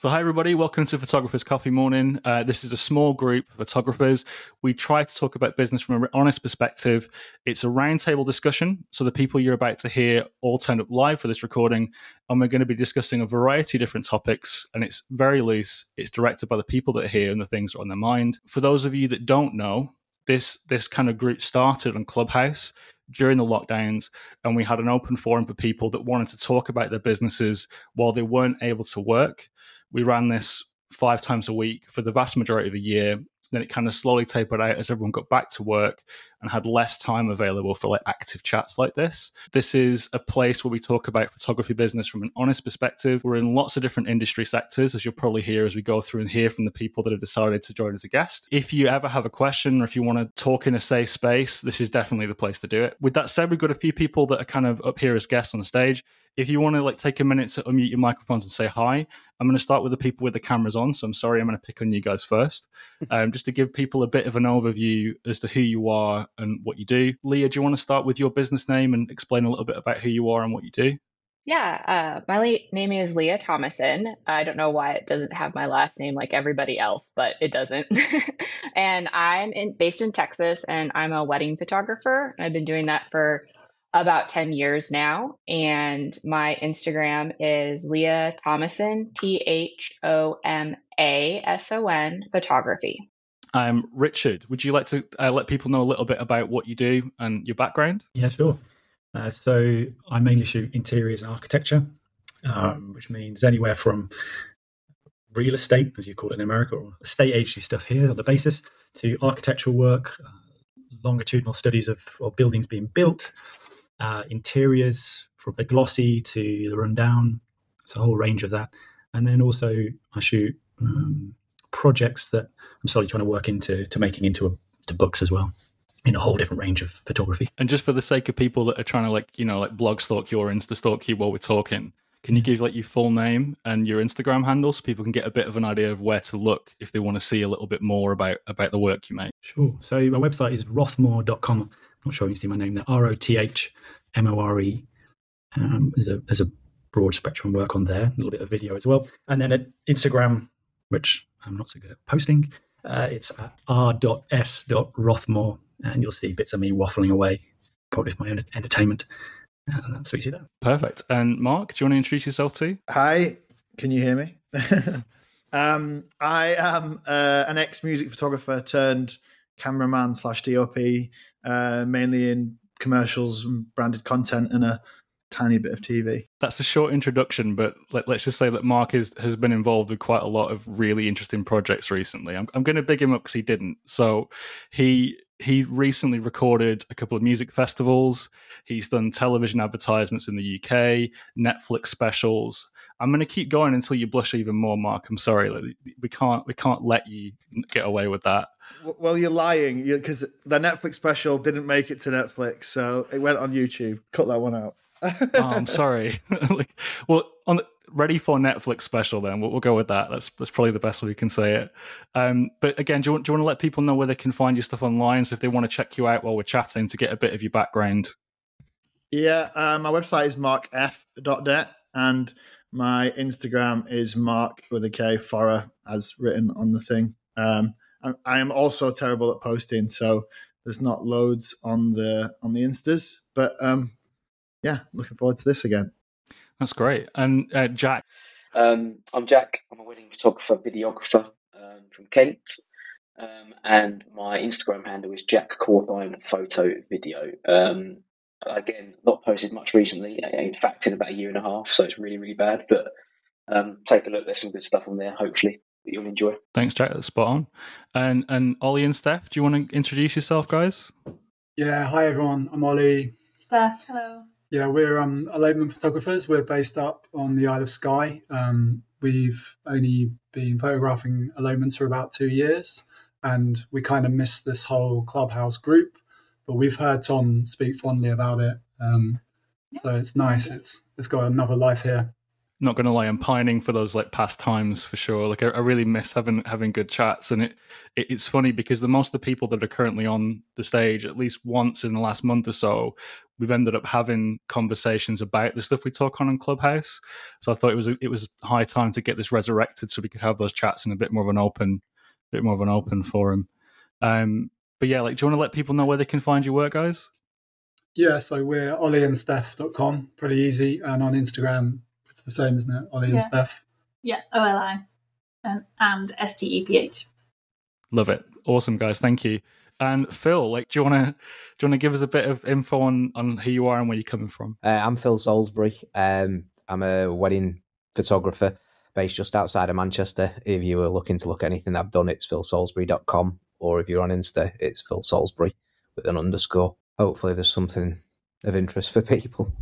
So, hi everybody, welcome to Photographers Coffee Morning. Uh, this is a small group of photographers. We try to talk about business from an honest perspective. It's a roundtable discussion, so the people you're about to hear all turned up live for this recording, and we're going to be discussing a variety of different topics. And it's very loose. It's directed by the people that are here and the things that are on their mind. For those of you that don't know, this this kind of group started on Clubhouse during the lockdowns and we had an open forum for people that wanted to talk about their businesses while they weren't able to work we ran this five times a week for the vast majority of the year. Then it kind of slowly tapered out as everyone got back to work and had less time available for like active chats like this. This is a place where we talk about photography business from an honest perspective. We're in lots of different industry sectors, as you'll probably hear as we go through and hear from the people that have decided to join as a guest. If you ever have a question or if you want to talk in a safe space, this is definitely the place to do it. With that said, we've got a few people that are kind of up here as guests on the stage if you want to like take a minute to unmute your microphones and say hi, I'm going to start with the people with the cameras on. So I'm sorry, I'm going to pick on you guys first, um, just to give people a bit of an overview as to who you are and what you do. Leah, do you want to start with your business name and explain a little bit about who you are and what you do? Yeah, uh, my name is Leah Thomason. I don't know why it doesn't have my last name like everybody else, but it doesn't. and I'm in, based in Texas, and I'm a wedding photographer. I've been doing that for about 10 years now. And my Instagram is Leah Thomason, T H O M A S O N photography. I'm Richard. Would you like to uh, let people know a little bit about what you do and your background? Yeah, sure. Uh, so I mainly shoot interiors and architecture, um, which means anywhere from real estate, as you call it in America, or estate agency stuff here on the basis, to architectural work, uh, longitudinal studies of, of buildings being built, uh, interiors from the glossy to the rundown. It's a whole range of that. And then also I shoot um, projects that I'm slowly trying to work into to making into a, to books as well in a whole different range of photography. And just for the sake of people that are trying to like, you know, like blog stalk you or Insta stalk you while we're talking, can you give like your full name and your Instagram handle so people can get a bit of an idea of where to look if they want to see a little bit more about about the work you make? Sure. So my website is rothmore.com. I'm not sure if you see my name there. R O T H M O R E. Um, there's a there's a broad spectrum work on there, a little bit of video as well. And then at Instagram, which I'm not so good at posting, uh, it's at r.s.rothmore, and you'll see bits of me waffling away, probably for my own entertainment. And that's what you see there. Perfect. And Mark, do you want to introduce yourself too? Hi, can you hear me? um, I am uh, an ex music photographer turned cameraman slash DOP, uh, mainly in commercials and branded content and a tiny bit of TV. That's a short introduction, but let, us just say that Mark is, has been involved with quite a lot of really interesting projects recently. I'm, I'm going to big him up because he didn't. So he he recently recorded a couple of music festivals. He's done television advertisements in the UK, Netflix specials. I'm going to keep going until you blush even more, Mark. I'm sorry, we can't we can't let you get away with that. Well, you're lying because the Netflix special didn't make it to Netflix, so it went on YouTube. Cut that one out. Oh, I'm sorry. like, well, on the, ready for Netflix special, then we'll, we'll, go with that. That's that's probably the best way we can say it. Um, but again, do you, want, do you want to let people know where they can find your stuff online? So if they want to check you out while we're chatting to get a bit of your background. Yeah, uh, my website is markf.net and my Instagram is mark with a K Fora as written on the thing. Um, I, am also terrible at posting, so there's not loads on the on the instas. But um, yeah, looking forward to this again. That's great. And uh, Jack, um, I'm Jack. I'm a wedding photographer, videographer um, from Kent, um, and my Instagram handle is Jack Cawthorne Photo Video. Um, again, not posted much recently. In fact, in about a year and a half, so it's really really bad. But um, take a look. There's some good stuff on there. Hopefully that you'll enjoy. Thanks, Jack. That's spot on. And and Ollie and Steph, do you want to introduce yourself, guys? Yeah. Hi, everyone. I'm Ollie. Steph. Hello. Yeah, we're um, elopement photographers. We're based up on the Isle of Skye. Um, we've only been photographing elopements for about two years, and we kind of missed this whole clubhouse group. But we've heard Tom speak fondly about it, um, so it's nice. It's it's got another life here. Not going to lie, I'm pining for those like past times for sure. Like I, I really miss having having good chats, and it, it, it's funny because the most of the people that are currently on the stage, at least once in the last month or so, we've ended up having conversations about the stuff we talk on in Clubhouse. So I thought it was it was high time to get this resurrected so we could have those chats in a bit more of an open, bit more of an open forum. Um, but yeah, like, do you want to let people know where they can find your work, guys? Yeah, so we're ollieandsteph.com, pretty easy. And on Instagram, it's the same, isn't it? Ollie yeah. and Steph. Yeah, O L I and, and S T E P H. Love it. Awesome, guys. Thank you. And Phil, like, do you want to do you want to give us a bit of info on on who you are and where you're coming from? Uh, I'm Phil Salisbury. Um, I'm a wedding photographer based just outside of Manchester. If you were looking to look at anything I've done, it's philsalisbury.com. Or if you're on Insta, it's Phil Salisbury with an underscore. Hopefully, there's something of interest for people.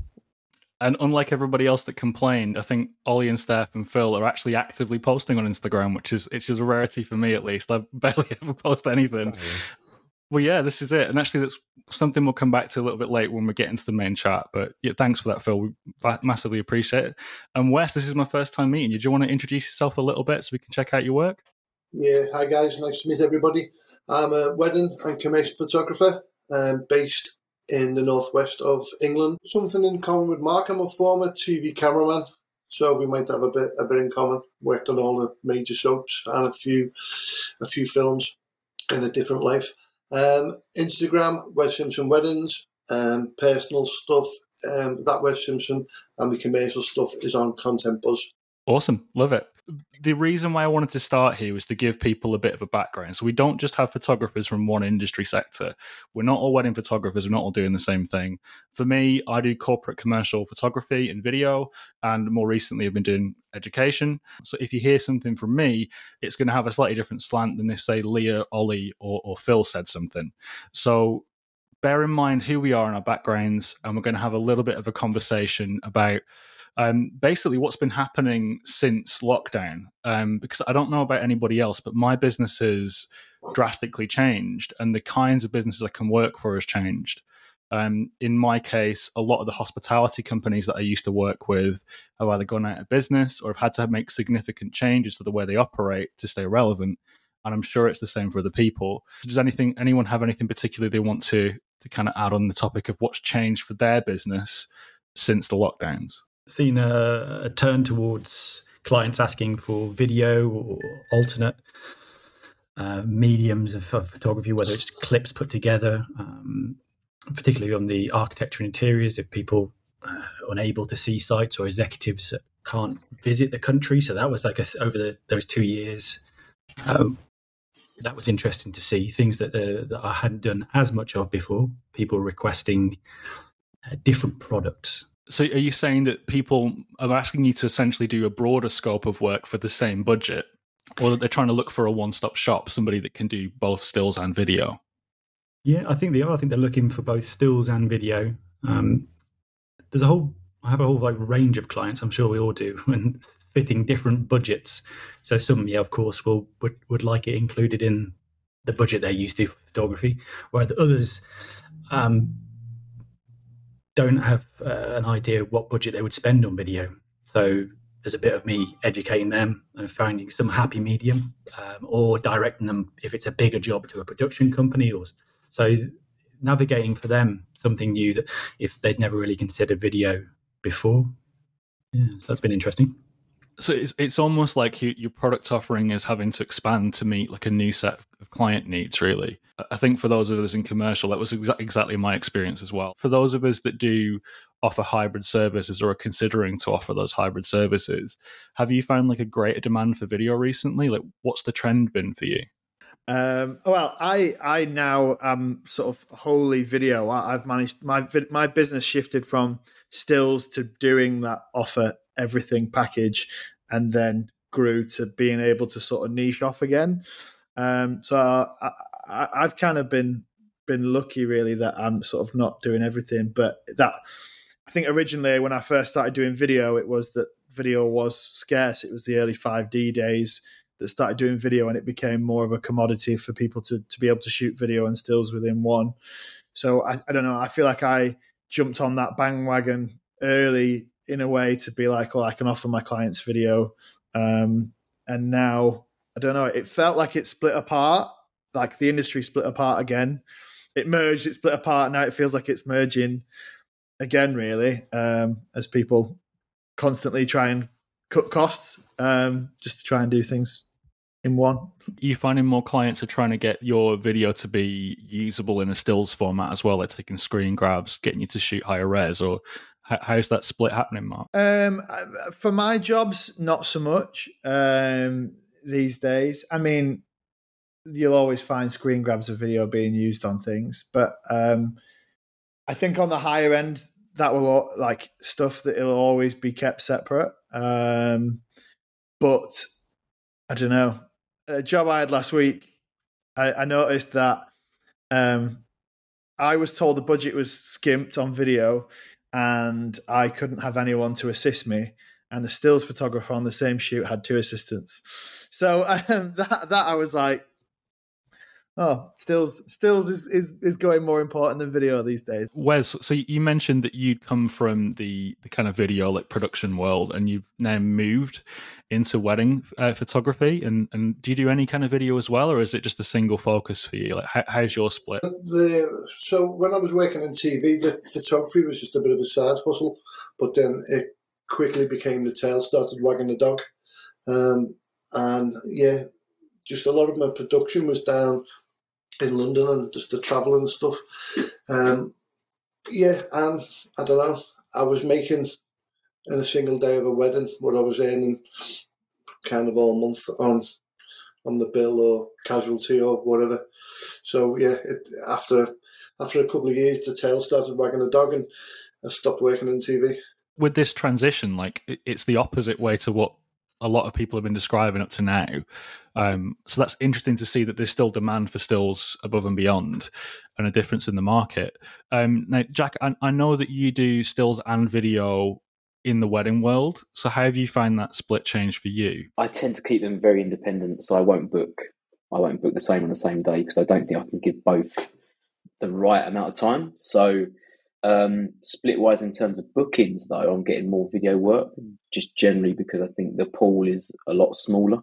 And unlike everybody else that complained, I think Ollie and Steph and Phil are actually actively posting on Instagram, which is it's just a rarity for me at least. I barely ever post anything. Well, yeah, this is it. And actually, that's something we'll come back to a little bit late when we get into the main chat. But yeah, thanks for that, Phil. We massively appreciate it. And Wes, this is my first time meeting you. Do you want to introduce yourself a little bit so we can check out your work? Yeah, hi guys, nice to meet everybody. I'm a wedding and commercial photographer um, based in the northwest of England. Something in common with Mark. I'm a former TV cameraman, so we might have a bit a bit in common. Worked on all the major soaps and a few a few films in a different life. Um, Instagram, Wes Simpson Weddings. Um, personal stuff, um, that Wes Simpson, and the commercial stuff is on Content Buzz. Awesome, love it the reason why I wanted to start here was to give people a bit of a background. So we don't just have photographers from one industry sector. We're not all wedding photographers. We're not all doing the same thing. For me, I do corporate commercial photography and video, and more recently, I've been doing education. So if you hear something from me, it's going to have a slightly different slant than if, say, Leah, Ollie, or, or Phil said something. So bear in mind who we are and our backgrounds, and we're going to have a little bit of a conversation about um, basically what's been happening since lockdown. Um, because I don't know about anybody else, but my business has drastically changed, and the kinds of businesses I can work for has changed. Um, in my case, a lot of the hospitality companies that I used to work with have either gone out of business or have had to make significant changes to the way they operate to stay relevant. And I'm sure it's the same for other people. Does anything anyone have anything particular they want to to kind of add on the topic of what's changed for their business since the lockdowns? Seen a, a turn towards clients asking for video or alternate uh, mediums of, of, photography, whether it's clips put together, um, particularly on the architecture and interiors, if people uh, unable to see sites or executives can't visit the country. So that was like a, over the, those two years. Um, that was interesting to see things that, uh, that I hadn't done as much of before. People requesting uh, different products so, are you saying that people are asking you to essentially do a broader scope of work for the same budget, or that they're trying to look for a one-stop shop, somebody that can do both stills and video? Yeah, I think they are. I think they're looking for both stills and video. Um, there's a whole, I have a whole like range of clients. I'm sure we all do, and fitting different budgets. So some, yeah, of course, will would, would like it included in the budget they're used to for photography, where the others. Um, don't have uh, an idea what budget they would spend on video. So there's a bit of me educating them and finding some happy medium, um, or directing them if it's a bigger job to a production company, or so navigating for them something new that if they'd never really considered video before. Yeah, so that's been interesting so it's it's almost like you, your product offering is having to expand to meet like a new set of client needs. Really, I think for those of us in commercial, that was exa- exactly my experience as well. For those of us that do offer hybrid services or are considering to offer those hybrid services, have you found like a greater demand for video recently? Like, what's the trend been for you? Um, well, I I now am sort of wholly video. I, have managed my my business shifted from stills to doing that offer everything package and then grew to being able to sort of niche off again. Um, so I, I, I've kind of been been lucky really that I'm sort of not doing everything, but that I think originally when I first started doing video, it was that video was scarce. It was the early 5D days that started doing video and it became more of a commodity for people to, to be able to shoot video and stills within one. So I, I don't know. I feel like I jumped on that bandwagon early in a way to be like, oh, I can offer my clients video. Um, and now I don't know. It felt like it split apart, like the industry split apart again. It merged, it split apart. Now it feels like it's merging again, really, um, as people constantly try and cut costs um, just to try and do things in one. you finding more clients are trying to get your video to be usable in a stills format as well, like taking screen grabs, getting you to shoot higher res, or how's that split happening, Mark? Um, for my jobs, not so much um, these days. I mean, you'll always find screen grabs of video being used on things, but um, I think on the higher end, that will like stuff that it'll always be kept separate. Um, but I don't know. A job I had last week, I, I noticed that um, I was told the budget was skimped on video, and I couldn't have anyone to assist me. And the stills photographer on the same shoot had two assistants. So um, that that I was like, oh, stills stills is, is is going more important than video these days. Wes, so you mentioned that you'd come from the the kind of video like production world, and you've now moved into wedding uh, photography. And and do you do any kind of video as well, or is it just a single focus for you? Like, how, how's your split? The so when I was working in TV, the photography was just a bit of a side hustle, but then it quickly became the tail started wagging the dog, um, and yeah. Just a lot of my production was down in London and just the travel and stuff. Um, yeah, and I don't know. I was making in a single day of a wedding what I was earning kind of all month on on the bill or casualty or whatever. So yeah, it, after after a couple of years, the tail started wagging the dog, and I stopped working in TV. With this transition, like it's the opposite way to what a lot of people have been describing up to now. Um, so that's interesting to see that there's still demand for stills above and beyond, and a difference in the market. Um, now, Jack, I, I, know that you do stills and video in the wedding world. So how have you found that split change for you? I tend to keep them very independent, so I won't book. I won't book the same on the same day because I don't think I can give both the right amount of time. So um, split wise, in terms of bookings, though, I'm getting more video work just generally because I think the pool is a lot smaller.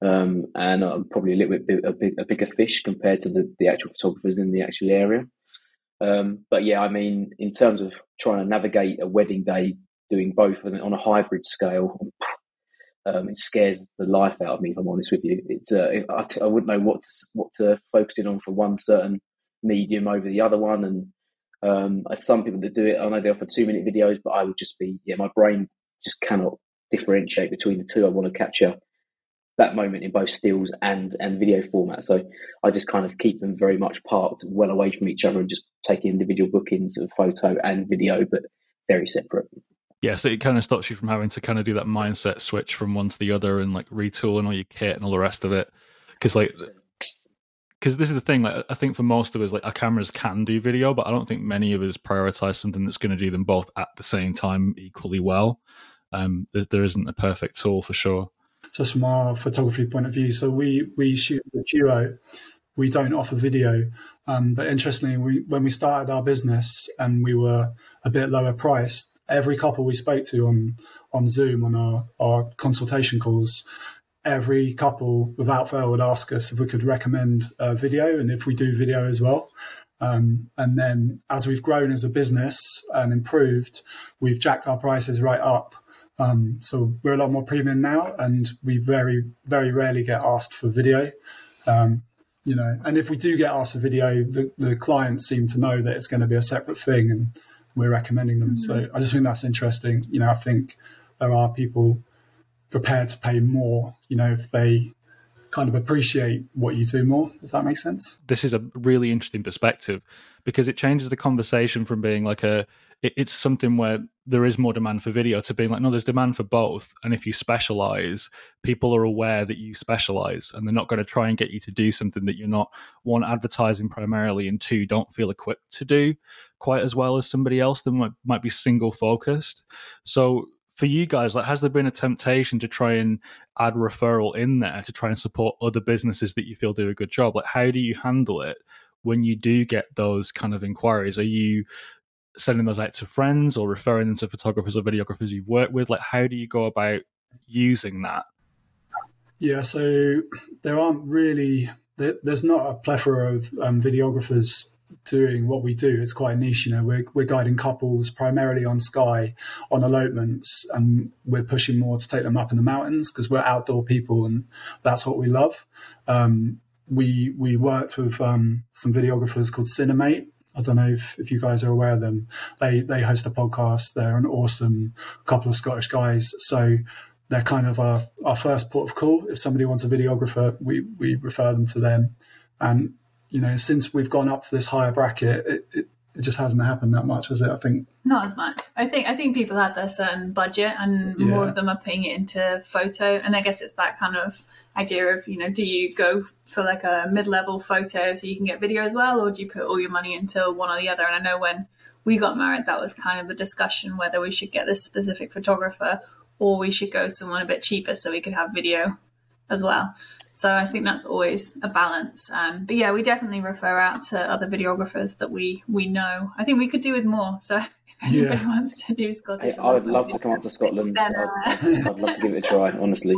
Um, and I'm probably a little bit a, big, a bigger fish compared to the, the actual photographers in the actual area. Um, but yeah, I mean, in terms of trying to navigate a wedding day, doing both on a hybrid scale, um, it scares the life out of me. If I'm honest with you, it's uh, I, wouldn't know what to, what to focus in on for one certain medium over the other one, and um, some people that do it, I know they offer two minute videos, but I would just be, yeah, my brain just cannot differentiate between the two. I want to capture that moment in both stills and and video format. So I just kind of keep them very much parked well away from each other and just take individual bookings of photo and video, but very separate. Yeah, so it kind of stops you from having to kind of do that mindset switch from one to the other and like retooling all your kit and all the rest of it. Because like because this is the thing. Like, I think for most of us, like our cameras can do video, but I don't think many of us prioritize something that's going to do them both at the same time equally well. Um, there, there isn't a perfect tool for sure. Just from our photography point of view, so we we shoot the duo. We don't offer video, um, but interestingly, we, when we started our business and we were a bit lower priced, every couple we spoke to on on Zoom on our, our consultation calls every couple without fail would ask us if we could recommend a video and if we do video as well. Um, and then as we've grown as a business and improved, we've jacked our prices right up. Um, so we're a lot more premium now, and we very, very rarely get asked for video. Um, you know, and if we do get asked for video, the, the clients seem to know that it's going to be a separate thing, and we're recommending them. Mm-hmm. So I just think that's interesting. You know, I think there are people prepared to pay more, you know, if they kind of appreciate what you do more, if that makes sense. This is a really interesting perspective because it changes the conversation from being like a it's something where there is more demand for video to being like no there's demand for both. And if you specialize people are aware that you specialize and they're not going to try and get you to do something that you're not. One advertising primarily and two don't feel equipped to do quite as well as somebody else that might, might be single focused. So for you guys, like, has there been a temptation to try and add referral in there to try and support other businesses that you feel do a good job? Like, how do you handle it when you do get those kind of inquiries? Are you sending those out to friends or referring them to photographers or videographers you've worked with? Like, how do you go about using that? Yeah, so there aren't really there's not a plethora of um, videographers doing what we do. It's quite niche, you know. We're we're guiding couples primarily on Skye on elopements, and we're pushing more to take them up in the mountains because we're outdoor people, and that's what we love. Um, we we worked with um, some videographers called Cinemate. I don't know if, if you guys are aware of them. They they host a podcast. They're an awesome couple of Scottish guys. So they're kind of our, our first port of call. If somebody wants a videographer, we we refer them to them. And you know, since we've gone up to this higher bracket, it, it, it just hasn't happened that much, has it? I think not as much. I think I think people have their certain budget, and yeah. more of them are putting it into photo. And I guess it's that kind of idea of you know, do you go for like a mid-level photo so you can get video as well, or do you put all your money into one or the other? And I know when we got married, that was kind of the discussion whether we should get this specific photographer or we should go someone a bit cheaper so we could have video as well. So I think that's always a balance. Um, but yeah, we definitely refer out to other videographers that we we know. I think we could do with more. So if anybody yeah. wants to do Scottish, I, I would love to come up to Scotland. Then, uh... I'd, I'd love to give it a try. Honestly,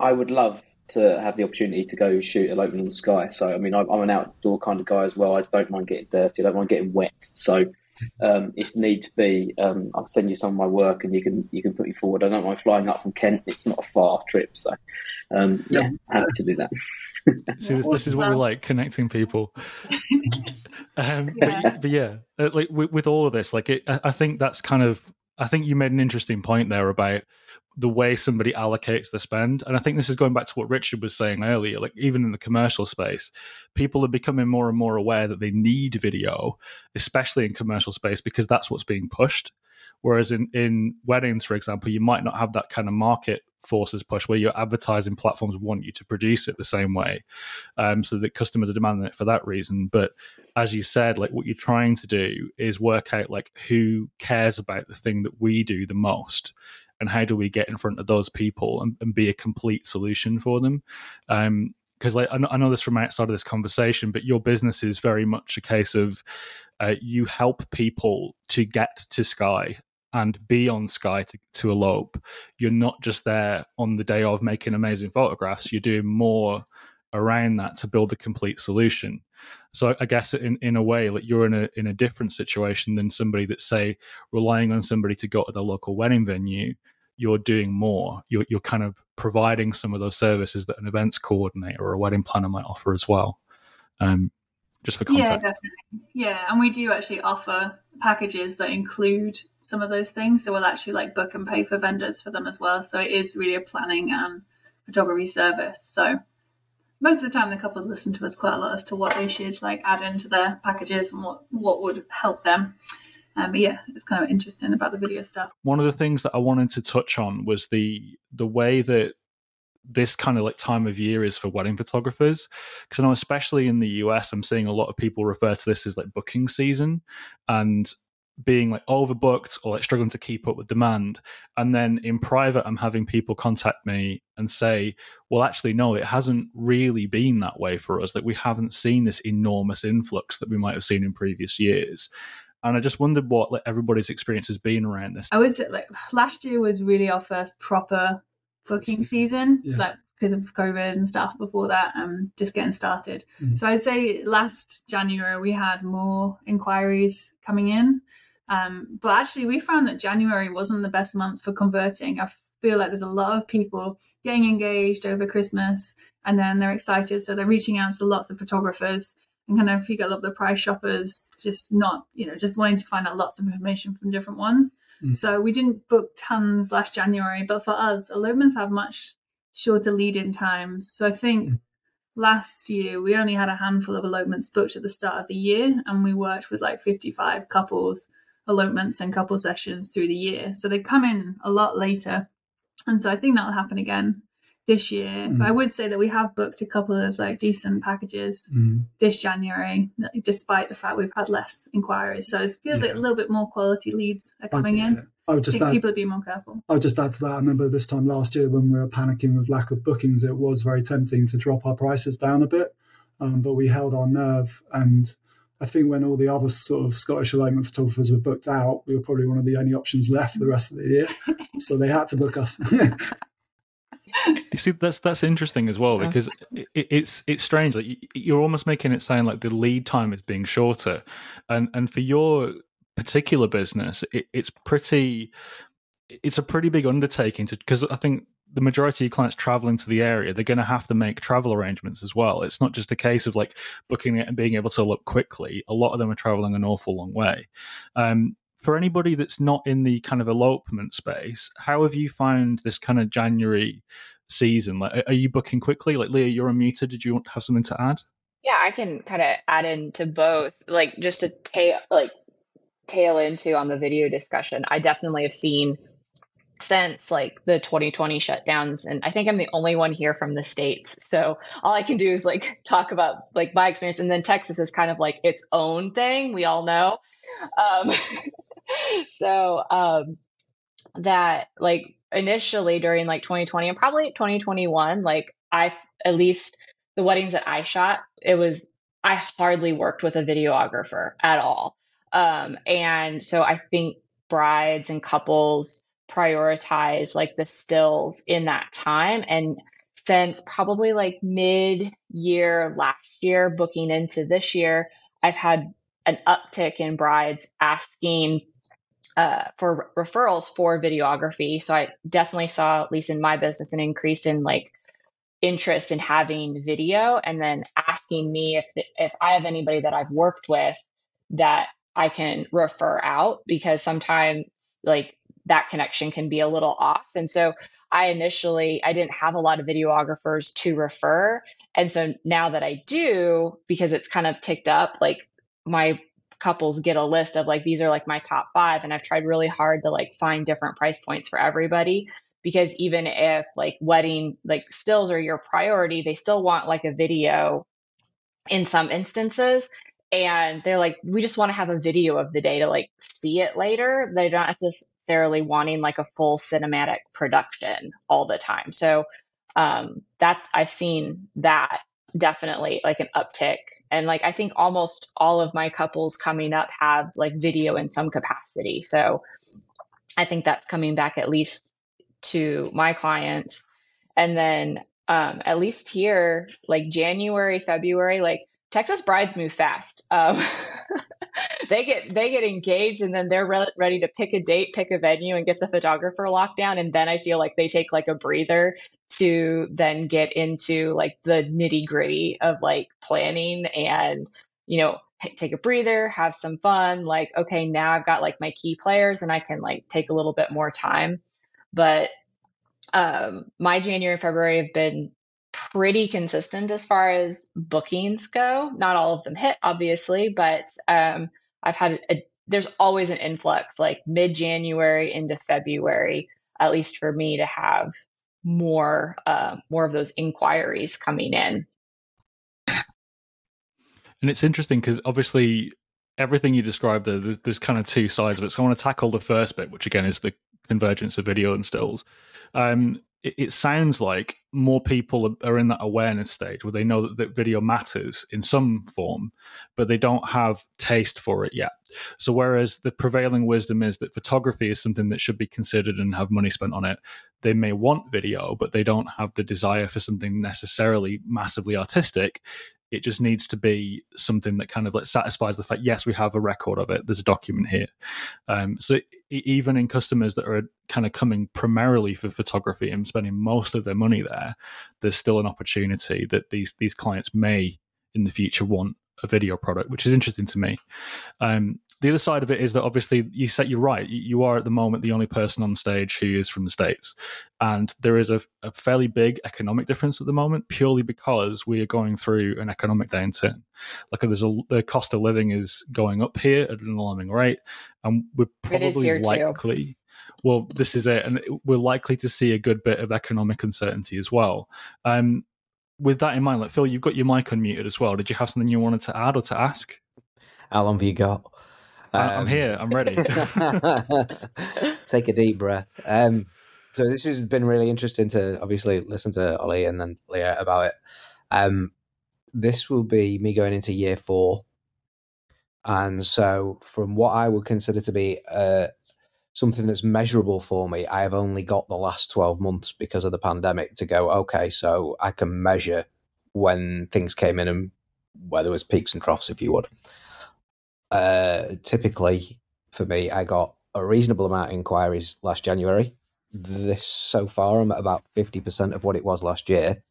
I would love to have the opportunity to go shoot elopement on the Skye. So I mean, I'm, I'm an outdoor kind of guy as well. I don't mind getting dirty. I don't mind getting wet. So um, if needs be, um, I'll send you some of my work and you can you can put me forward. I don't mind flying up from Kent; it's not a far trip, so um, yeah, happy to do that. See, this, this, is what we like connecting people. um, yeah. But, but, yeah, uh, like with, with, all of this, like it, I think that's kind of. I think you made an interesting point there about the way somebody allocates the spend. And I think this is going back to what Richard was saying earlier. Like, even in the commercial space, people are becoming more and more aware that they need video, especially in commercial space, because that's what's being pushed. Whereas in, in weddings, for example, you might not have that kind of market forces push where your advertising platforms want you to produce it the same way. Um, so that customers are demanding it for that reason. But as you said, like what you're trying to do is work out like who cares about the thing that we do the most and how do we get in front of those people and, and be a complete solution for them um because like I know, this from outside of this conversation but your business is very much a case of uh, you help people to get to Skye and be on Skye to, to elope you're not just there on the day of making amazing photographs you're doing more around that to build a complete solution. So I guess in, in a way, like you're in a in a different situation than somebody that's say relying on somebody to go to the local wedding venue. You're doing more. You're you're kind of providing some of those services that an events coordinator or a wedding planner might offer as well. Um, just for context. Yeah, definitely. Yeah, and we do actually offer packages that include some of those things. So we'll actually like book and pay for vendors for them as well. So it is really a planning and photography service. So most of the time the couples listen to us quite a lot as to what they should like add into their packages and what what would help them. Um, but yeah it's kind of interesting about the video stuff. One of the things that i wanted to touch on was the the way that this kind of like time of year is for wedding photographers. Because i know especially in the us i'm seeing a lot of people refer to this as like booking season. And being like overbooked or like struggling to keep up with demand. And then in private, I'm having people contact me and say, well, actually, no, it hasn't really been that way for us. That we haven't seen this enormous influx that we might have seen in previous years. And I just wondered what like everybody's experience has been around this. I was like, last year was really our first proper booking season, yeah. like because of COVID and stuff before that, um, just getting started. Mm. So I'd say last January we had more inquiries coming in. Um, but actually, we found that January wasn't the best month for converting. I feel like there's a lot of people getting engaged over Christmas and then they're excited. So they're reaching out to lots of photographers and kind of you get a lot of the price shoppers just not, you know, just wanting to find out lots of information from different ones. Mm. So we didn't book tons last January, but for us, elopements have much shorter lead in times. So I think. Mm last year we only had a handful of elopements booked at the start of the year and we worked with like 55 couples elopements and couple sessions through the year. So they come in a lot later. And so I think that'll happen again this year. Mm. But I would say that we have booked a couple of like decent packages mm. this January, despite the fact we've had less inquiries. So it feels yeah. like a little bit more quality leads are coming I, in. I would just I add, people are being more careful. I would just add to that. I remember this time last year when we were panicking with lack of bookings, it was very tempting to drop our prices down a bit, um, but we held our nerve and I think when all the other sort of Scottish elopement photographers were booked out, we were probably one of the only options left for the rest of the year. so they had to book us. you see, that's that's interesting as well because it, it's it's strange. Like you're almost making it sound like the lead time is being shorter, and and for your particular business, it, it's pretty. It's a pretty big undertaking to because I think the majority of clients traveling to the area, they're going to have to make travel arrangements as well. It's not just a case of like booking it and being able to look quickly. A lot of them are traveling an awful long way. Um, for anybody that's not in the kind of elopement space, how have you found this kind of January season? Like, are you booking quickly? Like, Leah, you're unmuted. Did you want to have something to add? Yeah, I can kind of add into both. Like, just to tail like tail into on the video discussion. I definitely have seen since like the 2020 shutdowns and i think i'm the only one here from the states. So all i can do is like talk about like my experience and then texas is kind of like its own thing we all know. Um, so um, that like initially during like 2020 and probably 2021 like i at least the weddings that i shot it was i hardly worked with a videographer at all. Um, and so i think brides and couples prioritize like the stills in that time. And since probably like mid year last year booking into this year i've had an uptick in brides asking uh, for referrals for videography. So i definitely saw at least in my business an increase in like interest in having video and then asking me if the, if i have anybody that i've worked with that i can refer out because sometimes like that connection can be a little off. And so I initially I didn't have a lot of videographers to refer. And so now that I do, because it's kind of ticked up, like my couples get a list of like these are like my top five. And I've tried really hard to like find different price points for everybody. Because even if like wedding like stills are your priority, they still want like a video in some instances and they're like we just want to have a video of the day to like see it later they're not have to just necessarily wanting like a full cinematic production all the time. So um, that I've seen that definitely like an uptick. And like I think almost all of my couples coming up have like video in some capacity. So I think that's coming back at least to my clients. And then um, at least here, like January, February, like Texas brides move fast. Um, they get they get engaged and then they're re- ready to pick a date, pick a venue, and get the photographer locked down. And then I feel like they take like a breather to then get into like the nitty gritty of like planning and you know take a breather, have some fun. Like okay, now I've got like my key players and I can like take a little bit more time. But um, my January and February have been pretty consistent as far as bookings go. Not all of them hit, obviously, but um, I've had a, there's always an influx like mid January into February, at least for me to have more uh, more of those inquiries coming in. And it's interesting because obviously everything you described there, there's kind of two sides of it. So I want to tackle the first bit, which again is the convergence of video and stills. Um, it, it, sounds like more people are in that awareness stage where they know that, that video matters in some form, but they don't have taste for it yet. So, whereas the prevailing wisdom is that photography is something that should be considered and have money spent on it, they may want video, but they don't have the desire for something necessarily massively artistic. It just needs to be something that kind of like satisfies the fact, yes, we have a record of it. There's a document here. Um, so even in customers that are kind of coming primarily for photography and spending most of their money there, there's still an opportunity that these these clients may in the future want a video product, which is interesting to me. Um, the other side of it is that obviously you said you're right. You are at the moment the only person on stage who is from the states, and there is a, a fairly big economic difference at the moment, purely because we are going through an economic downturn. Like there's a the cost of living is going up here at an alarming rate, and we're probably likely. Too. Well, this is it, and we're likely to see a good bit of economic uncertainty as well. Um, with that in mind, like Phil, you've got your mic unmuted as well. Did you have something you wanted to add or to ask? How long have you got? Um, I'm here. I'm ready. take a deep breath. Um, so this has been really interesting to obviously listen to Ollie and then Leah about it. Um, this will be me going into year four. And so, from what I would consider to be uh, something that's measurable for me, I have only got the last 12 months because of the pandemic to go, okay, so I can measure when things came in and where there was peaks and troughs, if you would. Uh, typically, for me, I got a reasonable amount of inquiries last January. This so far, I'm at about 50% of what it was last year,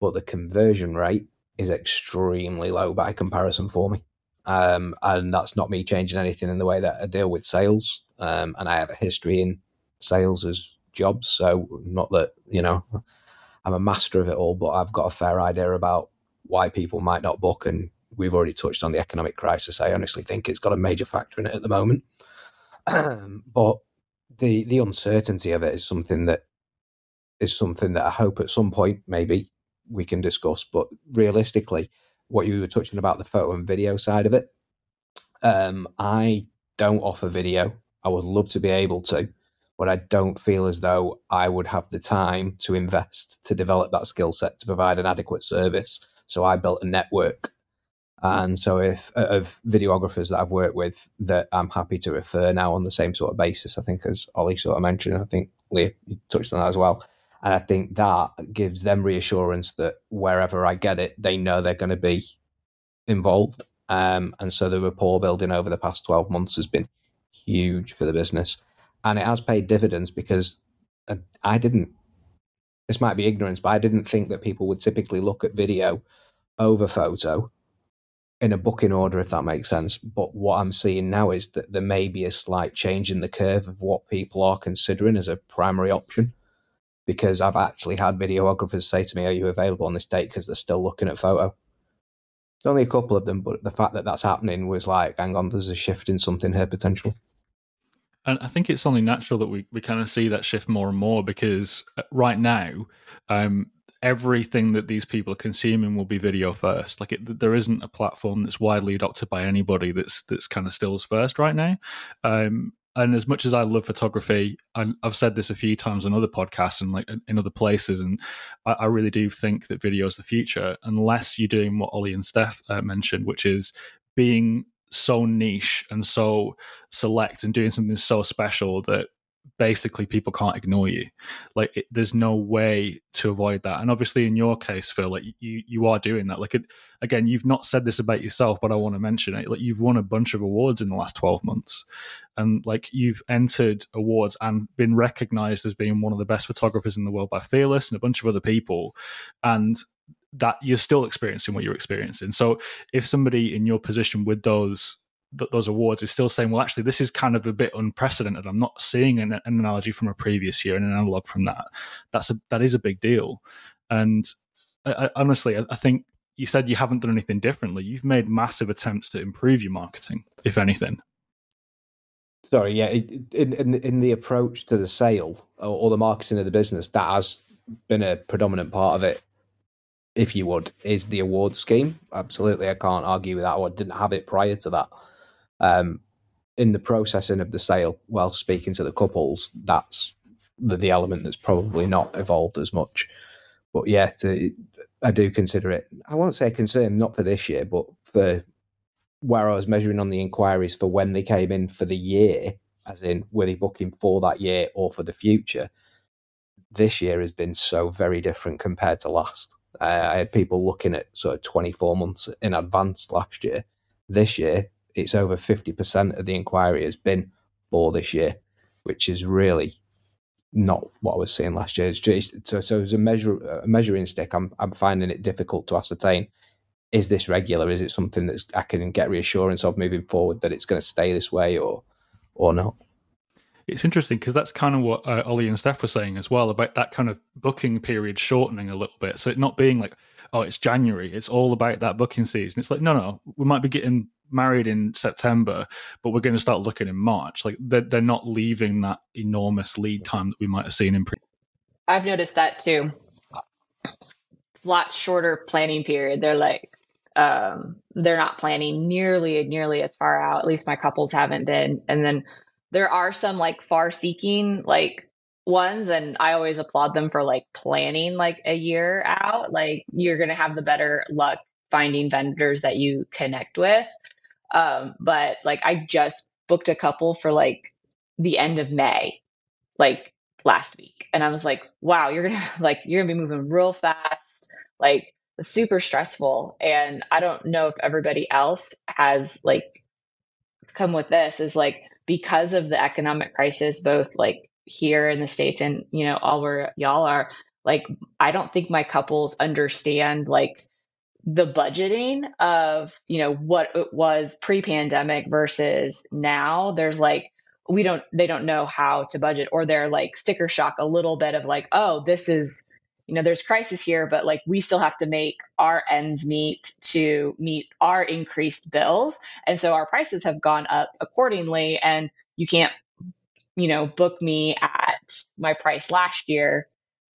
but the conversion rate is extremely low by comparison for me. Um, and that's not me changing anything in the way that I deal with sales. Um, and I have a history in sales as jobs. So, not that, you know, I'm a master of it all, but I've got a fair idea about why people might not book. And we've already touched on the economic crisis. I honestly think it's got a major factor in it at the moment. but the the uncertainty of it is something that is something that I hope at some point maybe we can discuss. But realistically, what you were touching about the photo and video side of it, um, I don't offer video. I would love to be able to, but I don't feel as though I would have the time to invest to develop that skill set to provide an adequate service. So I built a network. And so, if of videographers that I've worked with, that I'm happy to refer now on the same sort of basis, I think as Ollie sort of mentioned, I think Leah touched on that as well. And I think that gives them reassurance that wherever I get it, they know they're going to be involved. Um, and so the rapport building over the past 12 months has been huge for the business. And it has paid dividends because I didn't, this might be ignorance, but I didn't think that people would typically look at video over photo in a booking order, if that makes sense. But what I'm seeing now is that there may be a slight change in the curve of what people are considering as a primary option because I've actually had videographers say to me, Are you available on this date? Because they're still looking at photo. There's only a couple of them, but the fact that that's happening was like, hang on, there's a shift in something here potentially. And I think it's only natural that we, we kind of see that shift more and more because uh, right now, um, everything that these people are consuming will be video first. Like it, there isn't a platform that's widely adopted by anybody that's that's kind of stills first right now. Um, and as much as I love photography, and I've said this a few times on other podcasts and like in other places, and I, I really do think that video is the future, unless you're doing what Ollie and Steph uh, mentioned, which is being so niche and so select and doing something so special that basically people can't ignore you. Like it, there's no way to avoid that. And obviously in your case phil like you you are doing that. Like it, again you've not said this about yourself but i want to mention it. Like you've won a bunch of awards in the last 12 months. And like you've entered awards and been recognized as being one of the best photographers in the world by fearless and a bunch of other people. And that you're still experiencing what you're experiencing. So if somebody in your position with those th- those awards is still saying, well, actually, this is kind of a bit unprecedented. I'm not seeing an, an analogy from a previous year and an analog from that. That's a that is a big deal. And I, I, honestly, I, I think you said you haven't done anything differently. You've made massive attempts to improve your marketing, if anything. Sorry, yeah. In in, in the approach to the sale or, or, the marketing of the business, that has been a predominant part of it. If you would, is the award scheme. Absolutely, I can't argue with that. I didn't have it prior to that um, in the processing of the sale, while speaking to the couples, that's the, the element that's probably not evolved as much. But yeah, I do consider it. I won't say a concern, not for this year, but for where I was measuring on the inquiries for when they came in for the year, as in were they booking for that year or for the future. This year has been so very different compared to last. Uh, I had people looking at sort of 24 months in advance last year. This year, it's over 50% of the inquiry has been for this year, which is really not what I was seeing last year. Just, so, so as a measure, a measuring stick, I'm, I'm finding it difficult to ascertain. Is this regular? Is it something that I can get reassurance of moving forward that it's going to stay this way or, or not? It's interesting because that's kind of what uh, Ollie and Steph were saying as well about that kind of booking period shortening a little bit. So it not being like, oh, it's January. It's all about that booking season. It's like, no, no, we might be getting married in September, but we're going to start looking in March. Like they're, they're not leaving that enormous lead time that we might have seen in pre. I've noticed that too. A lot shorter planning period. They're like, um, they're not planning nearly nearly as far out. At least my couples haven't been. And then there are some like far seeking like ones and I always applaud them for like planning like a year out. Like you're gonna have the better luck finding vendors that you connect with Um, but like I just booked a couple for like the end of May, like last week. And I was like, wow, you're gonna like you're gonna be moving real fast, like super stressful. And I don't know if everybody else has like come with this is like because of the economic crisis, both like here in the States and you know, all where y'all are, like I don't think my couples understand like the budgeting of you know what it was pre-pandemic versus now there's like we don't they don't know how to budget or they're like sticker shock a little bit of like oh this is you know there's crisis here but like we still have to make our ends meet to meet our increased bills. And so our prices have gone up accordingly and you can't you know book me at my price last year.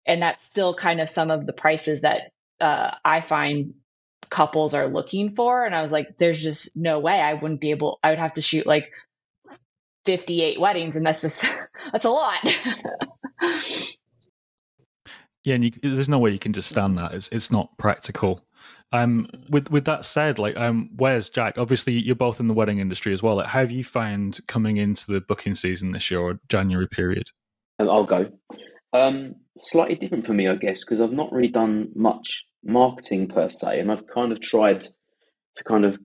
And that's still kind of some of the prices that uh, i find couples are looking for and i was like there's just no way i wouldn't be able i would have to shoot like 58 weddings and that's just that's a lot. Yeah and you, there's no way you can just stand that it's it's not practical. Um with with that said like um where's jack? Obviously you're both in the wedding industry as well like how have you found coming into the booking season this year or january period? I'll go um slightly different for me i guess because i've not really done much marketing per se, and I've kind of tried to kind of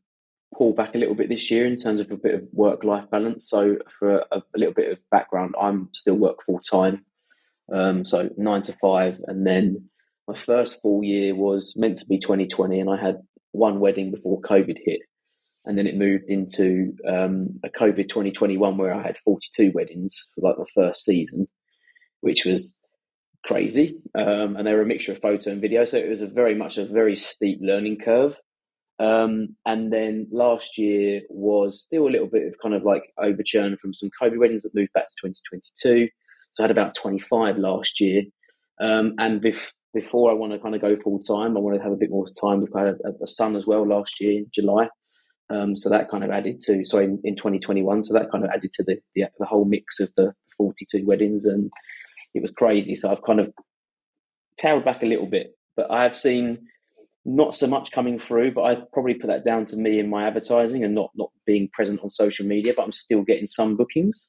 pull back a little bit this year in terms of a bit of work life balance. So, for a, a, little bit of background, I'm still work full time, um, so nine to five, and then my first full year was meant to be 2020, and I had one wedding before COVID hit. And then it moved into um, a COVID 2021 where I had 42 weddings for like the first season, which was crazy, um, and they were a mixture of photo and video. So it was a very much a very steep learning curve. Um, and then last year was still a little bit of kind of like overchurn from some COVID weddings that moved back to 2022. So I had about 25 last year. Um, and bef- before I want to kind of go full time, I want to have a bit more time. We've had a, a son as well last year in July. Um, so that kind of added to, sorry, in, in 2021. So that kind of added to the, the, the whole mix of the 42 weddings. And it was crazy. So I've kind of tailed back a little bit, but I have seen not so much coming through. But I probably put that down to me and my advertising and not not being present on social media. But I'm still getting some bookings,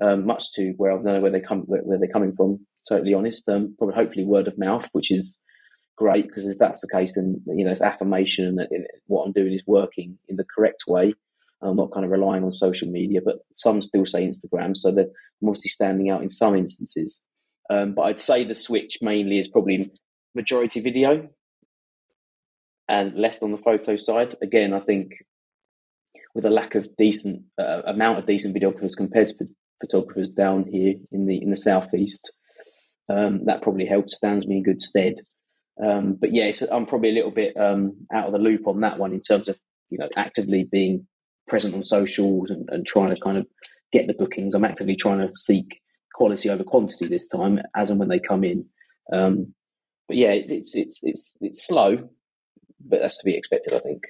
um, much to where I don't know where they come where, where they're coming from. Totally honest, um, probably hopefully word of mouth, which is great because if that's the case, then you know it's affirmation that what I'm doing is working in the correct way. I'm not kind of relying on social media, but some still say Instagram, so they're mostly standing out in some instances. Um, but I'd say the switch mainly is probably majority video and less on the photo side. Again, I think with a lack of decent uh, amount of decent videographers compared to photographers down here in the in the southeast, um, that probably helps stands me in good stead. Um, but yeah, I'm probably a little bit um, out of the loop on that one in terms of you know actively being present on socials and, and trying to kind of get the bookings. I'm actively trying to seek quality over quantity this time, as and when they come in. Um, but yeah, it's it's it's it's slow, but that's to be expected, I think.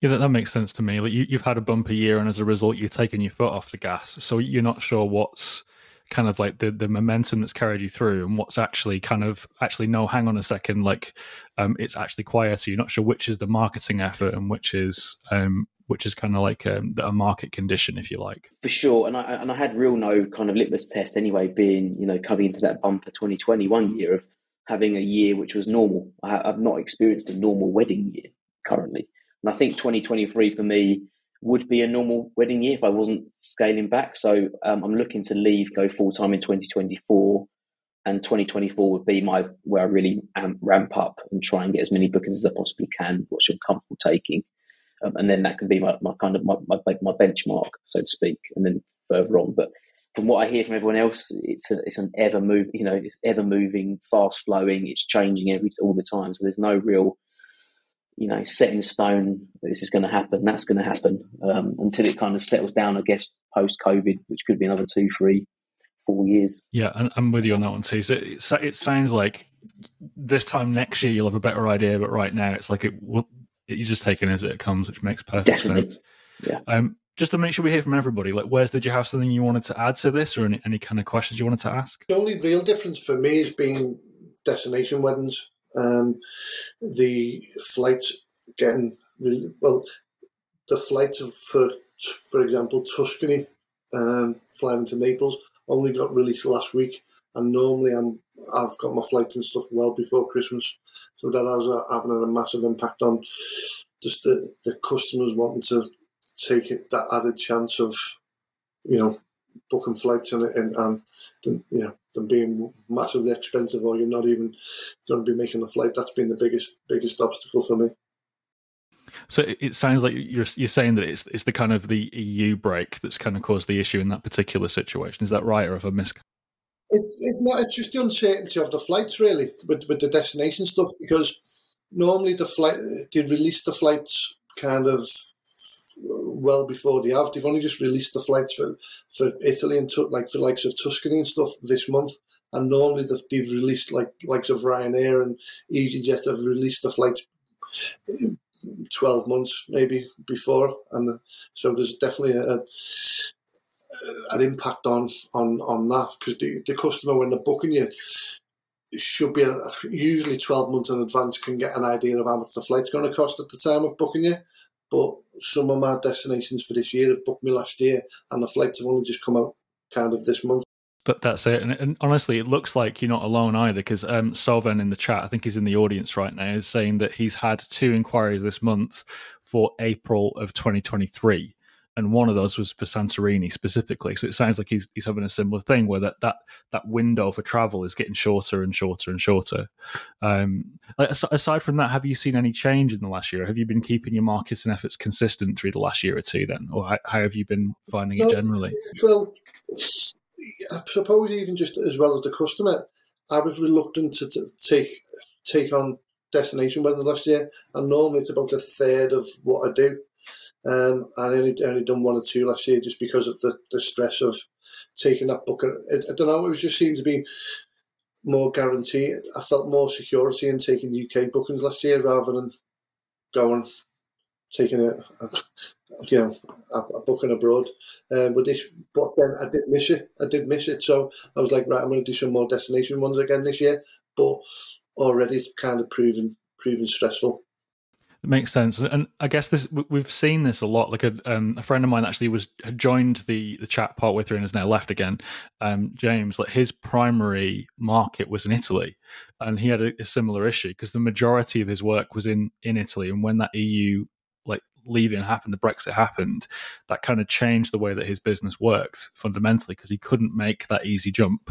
Yeah, that, that makes sense to me. Like you, you've had a bumper year, and as a result, you've taken your foot off the gas. So you're not sure what's kind of like the the momentum that's carried you through, and what's actually kind of actually no. Hang on a second, like um, it's actually quieter. You're not sure which is the marketing effort and which is um, which is kind of like um, a, a, market condition, if you like. For sure, and I and I had real no kind of litmus test anyway, being you know coming into that bumper 2021 year of having a year which was normal. I, have not experienced a normal wedding year currently, and I think 2023 for me would be a normal wedding year if I wasn't scaling back. So um, I'm looking to leave, go full time in 2024, and 2024 would be my where I really ramp up and try and get as many bookings as I possibly can, which I'm comfortable taking um, and then that can be my, my kind of my, my, my benchmark, so to speak, and then further on. But from what I hear from everyone else, it's a, it's an ever move, you know, it's ever moving, fast flowing. It's changing every all the time. So there's no real, you know, set in stone. This is going to happen. That's going to happen um, until it kind of settles down. I guess post COVID, which could be another two, three, four years. Yeah, and I'm with you on that one too. So it, it sounds like this time next year you'll have a better idea, but right now it's like it will you're just taking it as it comes, which makes perfect Definitely. sense. Yeah. Um, just to make sure we hear from everybody, like, where's did you have something you wanted to add to this, or any, any kind of questions you wanted to ask? The only real difference for me has been destination weddings. Um, the flights getting really well. the flights for, for example, Tuscany, um, flying to Naples, only got released last week, and normally I'm I've got my flights and stuff well before Christmas, so that has a, having a massive impact on just the, the customers wanting to take it, that added chance of you know booking flights and and, and you know them being massively expensive or you're not even going to be making a flight. That's been the biggest biggest obstacle for me. So it sounds like you're you're saying that it's it's the kind of the EU break that's kind of caused the issue in that particular situation. Is that right, or have I missed? It's, it's not. It's just the uncertainty of the flights, really, with with the destination stuff. Because normally the flight they release the flights kind of well before they have. They've only just released the flights for, for Italy and to, like the likes of Tuscany and stuff this month. And normally they've, they've released like likes of Ryanair and EasyJet have released the flights 12 months maybe before and so there's definitely a, a an impact on on on that because the, the customer when they're booking you should be a, usually 12 months in advance can get an idea of how much the flight's going to cost at the time of booking you but some of my destinations for this year have booked me last year and the flights have only just come out kind of this month but that's it. And, and, honestly, it looks like you're not alone either, because um, Solven in the chat, I think he's in the audience right now, is saying that he's had two inquiries this month for April of 2023, and one of those was for Santorini specifically. So it sounds like he's he's having a similar thing where that that that window for travel is getting shorter and shorter and shorter. Um, aside from that, have you seen any change in the last year? Have you been keeping your markets and efforts consistent through the last year or two, then, or how, how have you been finding it generally? Well I suppose even just as well as the customer, I was reluctant to, to take take on destination wedding last year, and normally it's about a third of what I do. Um, I only only done one or two last year just because of the, the stress of taking that book. I, I don't know. It just seemed to be more guaranteed. I felt more security in taking UK bookings last year rather than going taking a, a you know a, a booking abroad. Um, but this, but then I did miss it. I did miss it, so I was like, right, I'm going to do some more destination ones again this year. But already it's kind of proven proven stressful. It makes sense, and I guess this we've seen this a lot. Like a um, a friend of mine actually was had joined the the chat part with her and has now left again. Um, James, like his primary market was in Italy, and he had a, a similar issue because the majority of his work was in in Italy. And when that EU like leaving happened, the Brexit happened, that kind of changed the way that his business worked fundamentally because he couldn't make that easy jump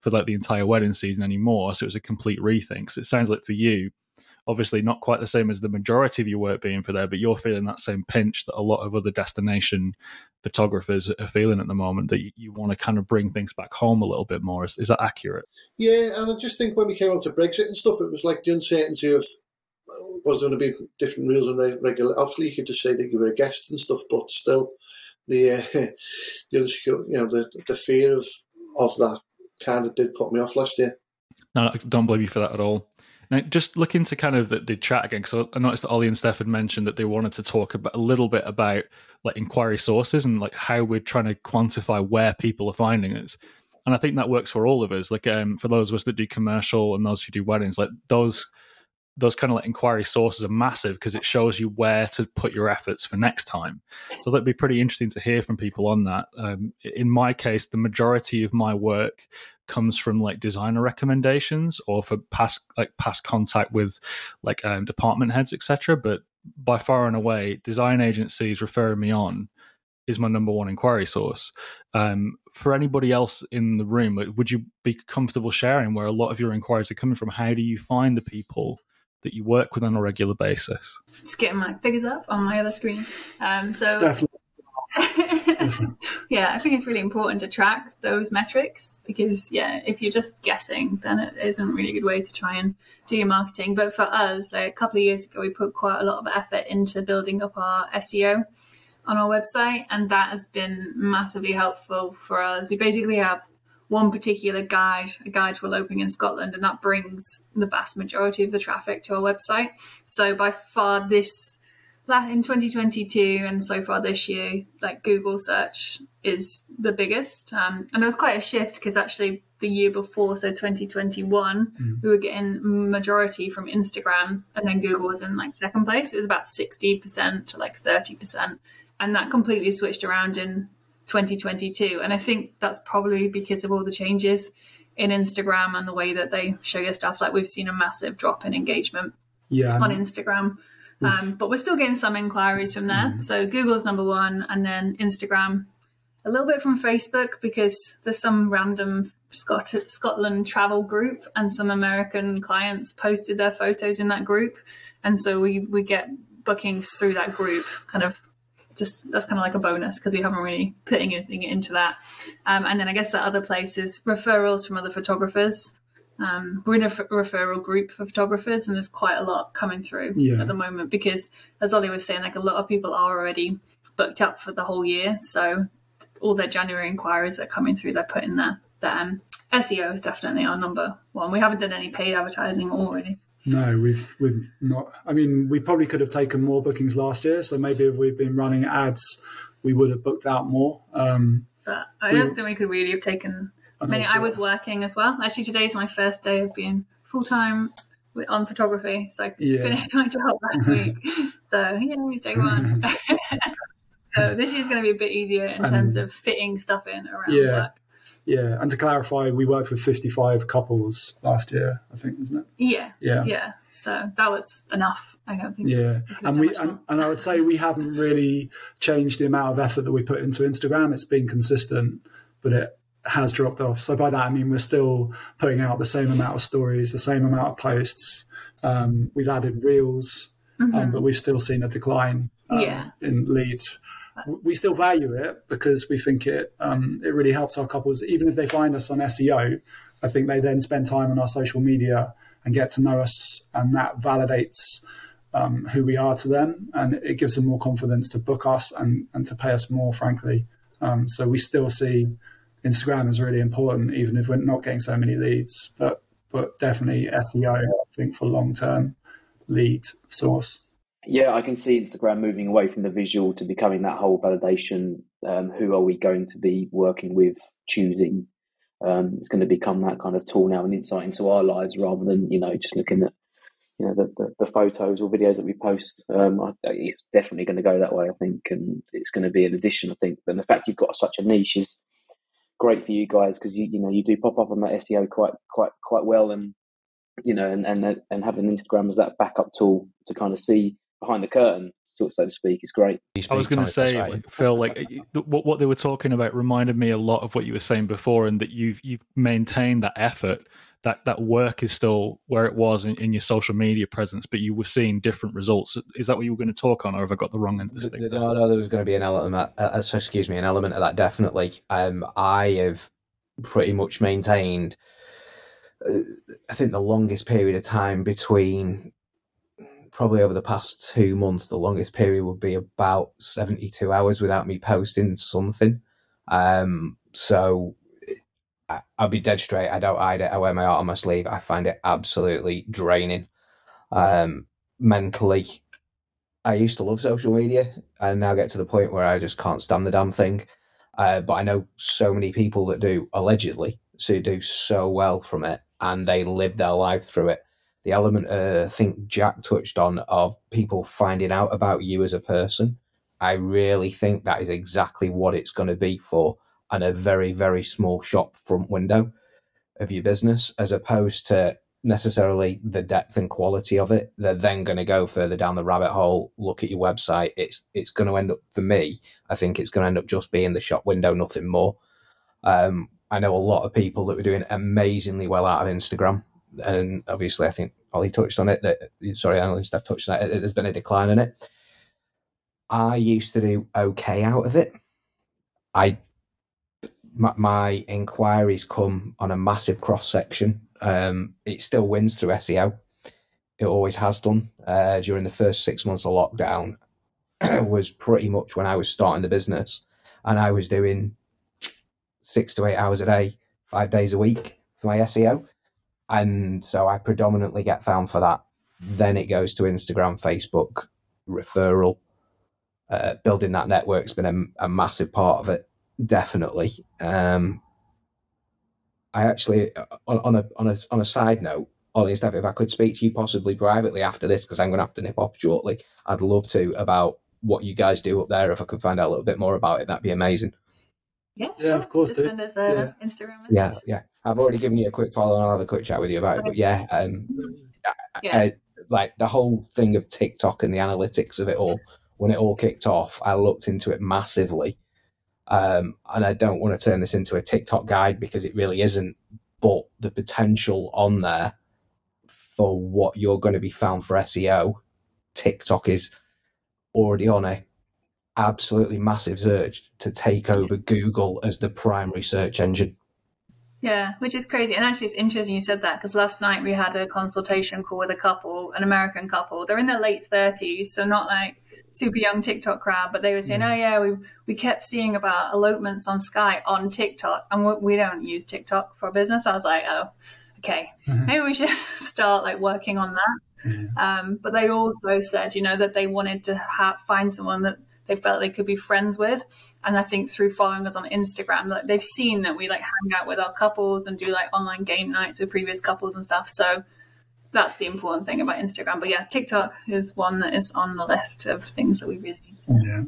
for like the entire wedding season anymore. So it was a complete rethink. So it sounds like for you, obviously not quite the same as the majority of your work being for there, but you're feeling that same pinch that a lot of other destination photographers are feeling at the moment that you, you want to kind of bring things back home a little bit more. Is, is that accurate? Yeah, and I just think when we came up to Brexit and stuff, it was like the uncertainty of was there going to be different rules and regular? Obviously, you could just say that you were a guest and stuff, but still, the uh, the insecure, you know, the the fear of of that kind of did put me off last year. No, I don't blame you for that at all. Now, just look into kind of the, the chat again, because I noticed that Ollie and Steph had mentioned that they wanted to talk about a little bit about like inquiry sources and like how we're trying to quantify where people are finding us. And I think that works for all of us. Like um, for those of us that do commercial and those who do weddings, like those those kind of like inquiry sources are massive because it shows you where to put your efforts for next time. So that'd be pretty interesting to hear from people on that. Um, in my case, the majority of my work comes from like designer recommendations or for past like past contact with like um, department heads, etc. But by far and away, design agencies referring me on is my number one inquiry source. Um, for anybody else in the room, would you be comfortable sharing where a lot of your inquiries are coming from? How do you find the people that you work with on a regular basis? Just getting my figures up on my other screen. Um, so yeah, I think it's really important to track those metrics because yeah, if you're just guessing, then it isn't really a good way to try and do your marketing. But for us, like a couple of years ago, we put quite a lot of effort into building up our SEO on our website, and that has been massively helpful for us. We basically have one particular guide, a guide to eloping in Scotland, and that brings the vast majority of the traffic to our website. So by far, this in 2022 and so far this year, like Google search is the biggest. Um, and there was quite a shift because actually the year before, so 2021, mm. we were getting majority from Instagram, and then Google was in like second place. It was about 60% to like 30%. And that completely switched around in 2022. And I think that's probably because of all the changes in Instagram and the way that they show your stuff. Like we've seen a massive drop in engagement yeah. on Instagram. Um, but we're still getting some inquiries from there. Mm. So Google's number one, and then Instagram, a little bit from Facebook because there's some random Scot- Scotland travel group, and some American clients posted their photos in that group, and so we we get bookings through that group, kind of. Just that's kind of like a bonus because we haven't really put anything into that. Um, and then I guess the other place is referrals from other photographers um, we're in a f- referral group for photographers, and there's quite a lot coming through yeah. at the moment because, as Ollie was saying, like a lot of people are already booked up for the whole year. So all their January inquiries that are coming through, they're putting there. But um, SEO is definitely our number one. We haven't done any paid advertising already. No, we've we've not. I mean, we probably could have taken more bookings last year. So maybe if we've been running ads, we would have booked out more. Um, but I don't we, think we could really have taken I mean, I was working as well. Actually, today's my first day of being full time on photography. So yeah. finished to help last week. so yeah, day one. so this year's going to be a bit easier in um, terms of fitting stuff in around yeah. work. Yeah, and to clarify, we worked with 55 couples last year, I think, wasn't it? Yeah, yeah, yeah. So that was enough. I don't think. Yeah, and we and, and, I would say we haven't really changed the amount of effort that we put into Instagram. It's been consistent, but it has dropped off. So by that I mean we're still putting out the same amount of stories, the same amount of posts. Um, we've added reels, um, mm-hmm. um, but we've still seen a decline um, yeah. in leads. We still value it because we think it um, it really helps our couples, even if they find us on SEO. I think they then spend time on our social media and get to know us, and that validates um, who we are to them, and it gives them more confidence to book us and, and to pay us more. Frankly, so we still see Instagram is really important, even if we're not getting so many leads. But but definitely SEO, I think, for long term lead source. Yeah, I can see Instagram moving away from the visual to becoming that whole validation. Um, who are we going to be working with, choosing? Um, it's going to become that kind of tool now and insight into our lives rather than you know just looking at you know the, the, the photos or videos that we post. Um, I, it's definitely going to go that way, I think, and it's going to be an addition, I think. But the fact you've got such a niche is great for you guys because you you know you do pop up on that SEO quite quite quite well, and you know, and and and having Instagram as that backup tool to kind of see behind the curtain, so to speak, is great. I was going to say, like, Phil, like what what they were talking about reminded me a lot of what you were saying before, and that you've you've maintained that effort that that work is still where it was in, in, your social media presence, but you were seeing different results. Is that what you were going to talk on, or have I got the wrong end of the stick? No, no, there was going to be an element. Uh, uh excuse me, an element of that definitely. Um, I have pretty much maintained. Uh, I think the longest period of time between probably over the past two months, the longest period would be about seventy-two hours without me posting something. Um, so I, will be dead straight. I don't hide it. I wear my heart on my sleeve. I find it absolutely draining. Um, mentally, I used to love social media. I now get to the point where I just can't stand the damn thing. Uh, but I know so many people that do allegedly so do so well from it, and they live their life through it. The element uh, I think Jack touched on of people finding out about you as a person, I really think that is exactly what it's going to be for and a very, very small shop front window of your business, as opposed to necessarily the depth and quality of it. They're then going to go further down the rabbit hole, look at your website. It's it's going to end up for me. I think it's going to end up just being the shop window, nothing more. Um, I know a lot of people that were doing amazingly well out of Instagram, and obviously, I think Ollie touched on it. That sorry, Ollie and Steph touched on it. There's been a decline in it. I used to do okay out of it. I my, my inquiries come on a massive cross section. Um, it still wins through SEO. It always has done. Uh, during the first six months of lockdown, was pretty much when I was starting the business, and I was doing six to eight hours a day, five days a week for my SEO, and so I predominantly get found for that. Then it goes to Instagram, Facebook, referral. Uh, building that network's been a, a, massive part of it, definitely. Um, I actually, on, on, a on a on a side note, Ollie and Steph, if I could speak to you possibly privately after this, because I'm going to have to nip off shortly, I'd love to about what you guys do up there. If I could find out a little bit more about it, that'd be amazing. Yeah, yeah, of course. Just send us a yeah. Instagram message. Yeah, yeah. I've already given you a quick follow, and I'll have a quick chat with you about it. But yeah, um, yeah. I, like the whole thing of TikTok and the analytics of it all. When it all kicked off, I looked into it massively, um, and I don't want to turn this into a TikTok guide because it really isn't. But the potential on there for what you're going to be found for SEO, TikTok is already on a absolutely massive surge to take over Google as the primary search engine. Yeah, which is crazy. And actually, it's interesting you said that because last night we had a consultation call with a couple, an American couple. They're in their late 30s, so not like super young TikTok crowd, but they were saying, mm. "Oh yeah, we we kept seeing about elopements on Skye on TikTok, and we, we don't use TikTok for business." I was like, "Oh, okay, mm-hmm. maybe we should start like working on that." Um, but they also said, you know, that they wanted to ha- find someone that they felt they could be friends with. And I think through following us on Instagram, like they've seen that we like hang out with our couples and do like online game nights with previous couples and stuff. So that's the important thing about Instagram. But yeah, TikTok is one that is on the list of things that we really yeah.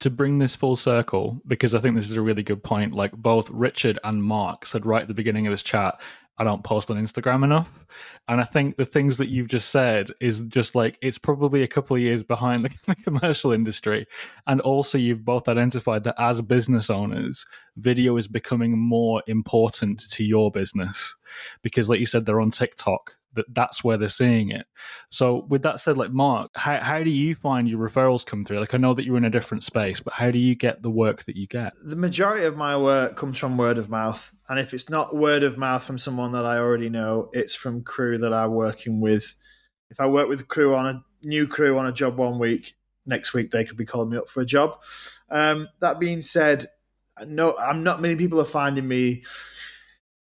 To bring this full circle, because I think this is a really good point, like both Richard and Mark said right at the beginning of this chat, I don't post on Instagram enough. And I think the things that you've just said is just like it's probably a couple of years behind the, the, commercial industry. And also, you've both identified that as business owners, video is becoming more important to your business because, like you said, they're on TikTok that that's where they're seeing it. So with that said, like Mark, how, how do you find your referrals come through? Like I know that you're in a different space, but how do you get the work that you get? The majority of my work comes from word of mouth. And if it's not word of mouth from someone that I already know, it's from crew that I'm working with. If I work with crew on a new crew on a job one week, next week they could be calling me up for a job. Um, that being said, no, I'm not many people are finding me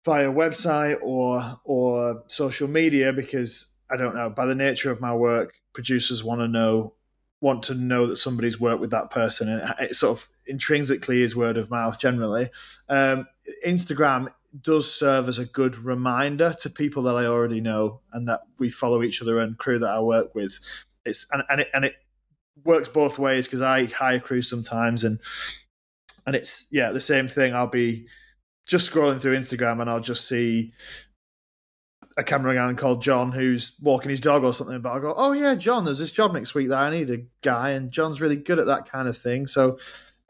via website or or social media because I don't know by the nature of my work, producers want to know want to know that somebody's worked with that person, and it sort of intrinsically is word of mouth generally. Um, Instagram does serve as a good reminder to people that I already know and that we follow each other and crew that I work with. It's and, and it and it works both ways because I hire crew sometimes and and it's yeah the same thing. I'll be just scrolling through Instagram and I'll just see a cameraman called John who's walking his dog or something. But I go, oh yeah, John, there's this job next week that I need a guy, and John's really good at that kind of thing. So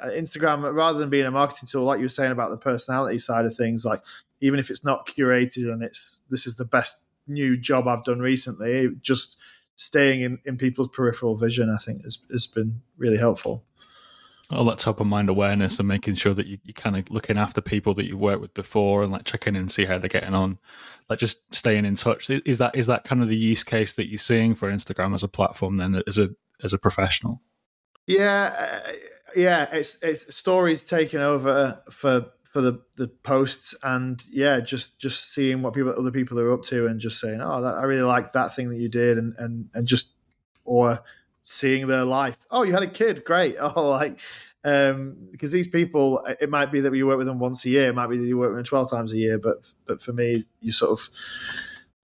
uh, Instagram, rather than being a marketing tool, like you were saying about the personality side of things, like even if it's not curated and it's this is the best new job I've done recently, just staying in, in people's peripheral vision, I think has, has been really helpful all that top of mind awareness and making sure that you, you're kind of looking after people that you've worked with before and like checking in and see how they're getting on. Like just staying in touch. Is that is that kind of the use case that you're seeing for instagram as a platform then as a as a professional? Yeah uh, yeah it's it's stories taking over for for the the posts and yeah just just seeing what people other people are up to and just saying oh that, i really like that thing that you did and and and just or seeing their life. Oh, you had a kid, great. Oh, like um, because these people, it might be that we work with them once a year, it might be that you work with them twelve times a year, but but for me, you sort of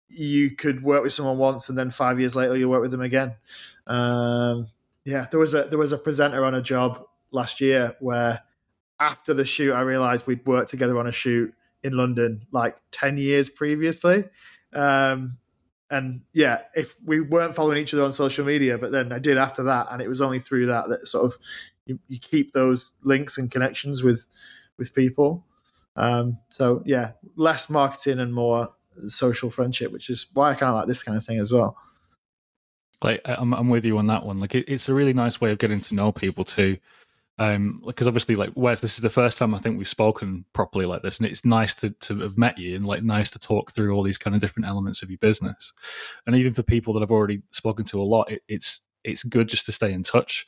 you could work with someone once and then five years later you work with them again. Um, yeah, there was a there was a presenter on a job last year where after the shoot I realized we'd worked together on a shoot in London like ten years previously. Um, and yeah, if we weren't following each other on social media, but then I did after that, and it was only through that that sort of you, you keep those links and connections with with people. Um, so yeah, less marketing and more social friendship, which is why I kind of like this kind of thing as well. Like I'm, I'm with you on that one. Like it, it's a really nice way of getting to know people too um because obviously like Wes, this is the first time I think we've spoken properly like this, and it's nice to to have met you and like nice to talk through all these kind of different elements of your business. And even for people that I've already spoken to a lot, it, it's it's good just to stay in touch.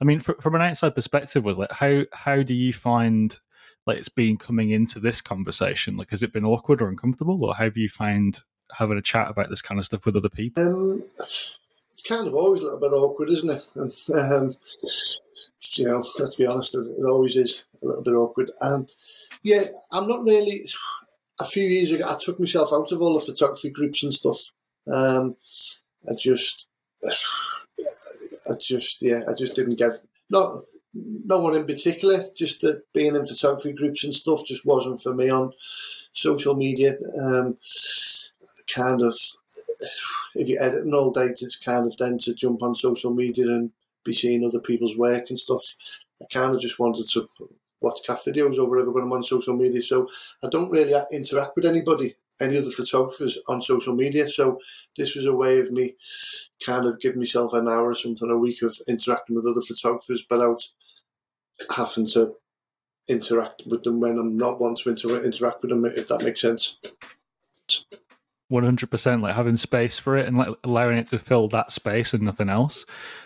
I mean, for, from an outside perspective, was like how how do you find like it's been coming into this conversation? Like, has it been awkward or uncomfortable, or have you found having a chat about this kind of stuff with other people? Um, it's kind of always a little bit awkward, isn't it? And, um, you know, let's be honest, it always is a little bit awkward. And yeah, I'm not really. A few years ago, I took myself out of all the photography groups and stuff. Um, I just, I just, yeah, I just didn't get not no one in particular. Just that being in photography groups and stuff just wasn't for me on social media. Um, kind of, if you're editing all day, it's kind of then to jump on social media and be seeing other people's work and stuff. I kind of just wanted to watch cat videos or whatever when I'm on social media. So I don't really interact with anybody, any other photographers on social media. So this was a way of me kind of giving myself an hour or something a week of interacting with other photographers without having to interact with them when I'm not wanting to inter- interact with them, if that makes sense. 100% like having space for it and like allowing it to fill that space and nothing else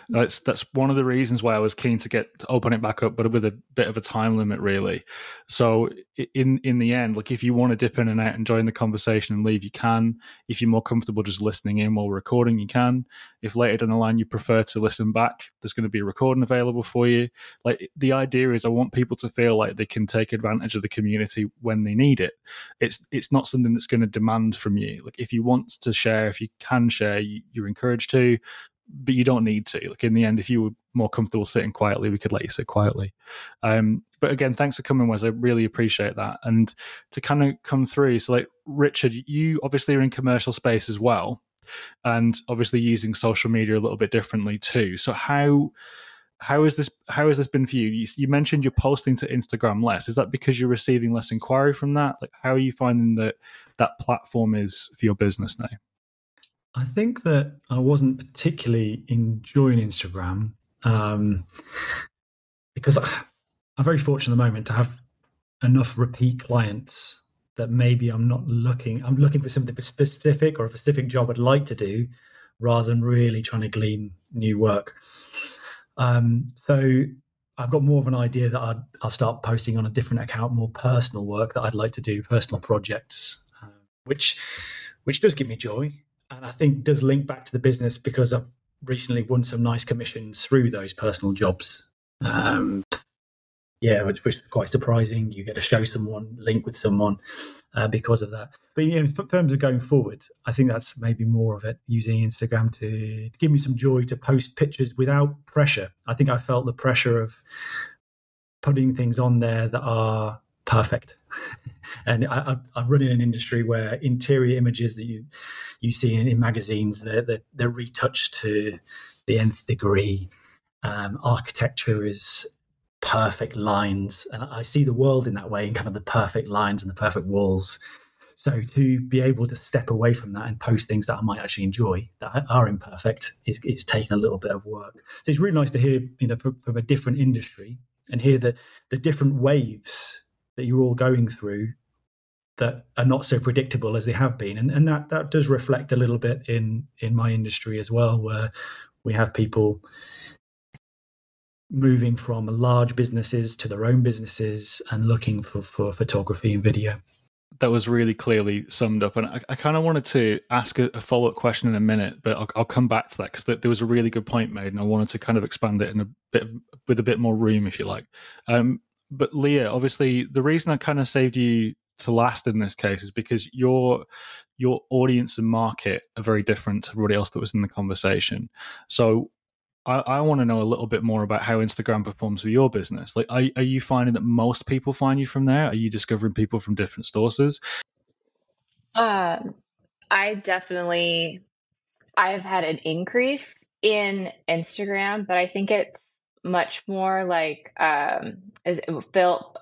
that's that's one of the reasons why i was keen to get to open it back up but with a bit of a time limit really. So in in the end like if you want to dip in and out and join the conversation and leave you can. If you're more comfortable just listening in while recording you can. If later down the line you prefer to listen back there's going to be a recording available for you. Like the idea is i want people to feel like they can take advantage of the community when they need it. It's it's not something that's going to demand from you. Like if you want to share, if you can share, you, you're encouraged to, but you don't need to. Like in the end, if you were more comfortable sitting quietly, we could let you sit quietly. Um, but again, thanks for coming, Wes. I really appreciate that. And to kind of come through, so like Richard, you obviously are in commercial space as well, and obviously using social media a little bit differently too. So how how is this how has this been for you? you? you mentioned you're posting to instagram less is that because you're receiving less inquiry from that like how are you finding that that platform is for your business now i think that i wasn't particularly enjoying instagram um, because I, i'm very fortunate at the moment to have enough repeat clients that maybe i'm not looking i'm looking for something specific or a specific job i'd like to do rather than really trying to glean new work. Um, so I've got more of an idea that I'd, I'll start posting on a different account, more personal work that I'd like to do, personal projects, uh, which which does give me joy, and I think does link back to the business because I've recently won some nice commissions through those personal jobs. Um, yeah, which, which was quite surprising. You get to show someone, link with someone uh, because of that. But yeah, in terms of going forward, I think that's maybe more of it using Instagram to, to give me some joy to post pictures without pressure. I think I felt the pressure of putting things on there that are perfect. and I, I, run in an industry where interior images that you you see in, in magazines they're, they're, they're retouched to the nth degree. Um, architecture is perfect lines. And I see the world in that way, in kind of the perfect lines and the perfect walls. So to be able to step away from that and post things that I might actually enjoy that are imperfect is, is taking a little bit of work. So it's really nice to hear, you know, from, from a different industry and hear the the different waves that you're all going through that are not so predictable as they have been. And, and that that does reflect a little bit in in my industry as well, where we have people moving from large businesses to their own businesses and looking for, for photography and video. That was really clearly summed up. And I, I kind of wanted to ask a, a follow up question in a minute, but I'll, I'll come back to that because th- there was a really good point made, and I wanted to kind of expand it in a bit of, with a bit more room, if you like. Um, but Leah, obviously, the reason I kind of saved you to last in this case is because your your audience and market are very different to everybody else that was in the conversation. So I, I want to know a little bit more about how Instagram performs for your business. Like, are, are you finding that most people find you from there? Are you discovering people from different sources? Um, I definitely, I've had an increase in Instagram, but I think it's much more like, um, is it Phil?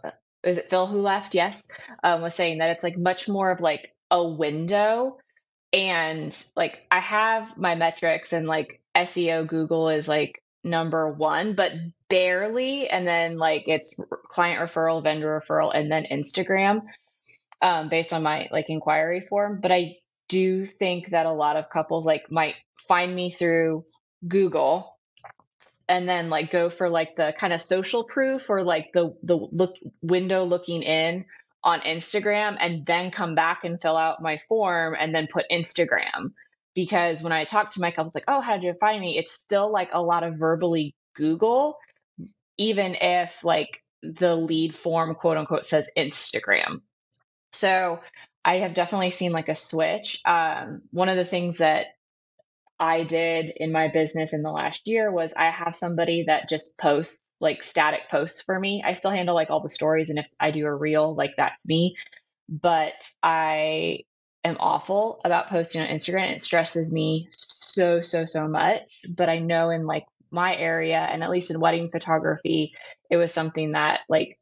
Is it Phil who left? Yes, um, was saying that it's like much more of like a window and like I have my metrics and like SEO Google is like number one, but barely. And then like it's client referral, vendor referral, and then Instagram um, based on my like inquiry form. But I do think that a lot of couples like might find me through Google and then like go for like the kind of social proof or like the the look window looking in on Instagram and then come back and fill out my form and then put Instagram. because when I talk to my couples, like, oh, how did you find me? It's still like a lot of verbally Google, even if like the lead form, quote unquote, says Instagram. So I have definitely seen like a switch. Um, one of the things that I did in my business in the last year was I have somebody that just posts like static posts for me. I still handle like all the stories, and if I do a reel, like that's me. But I am awful about posting on Instagram. It stresses me so, so, so much. But I know in like my area and at least in wedding photography, it was something that like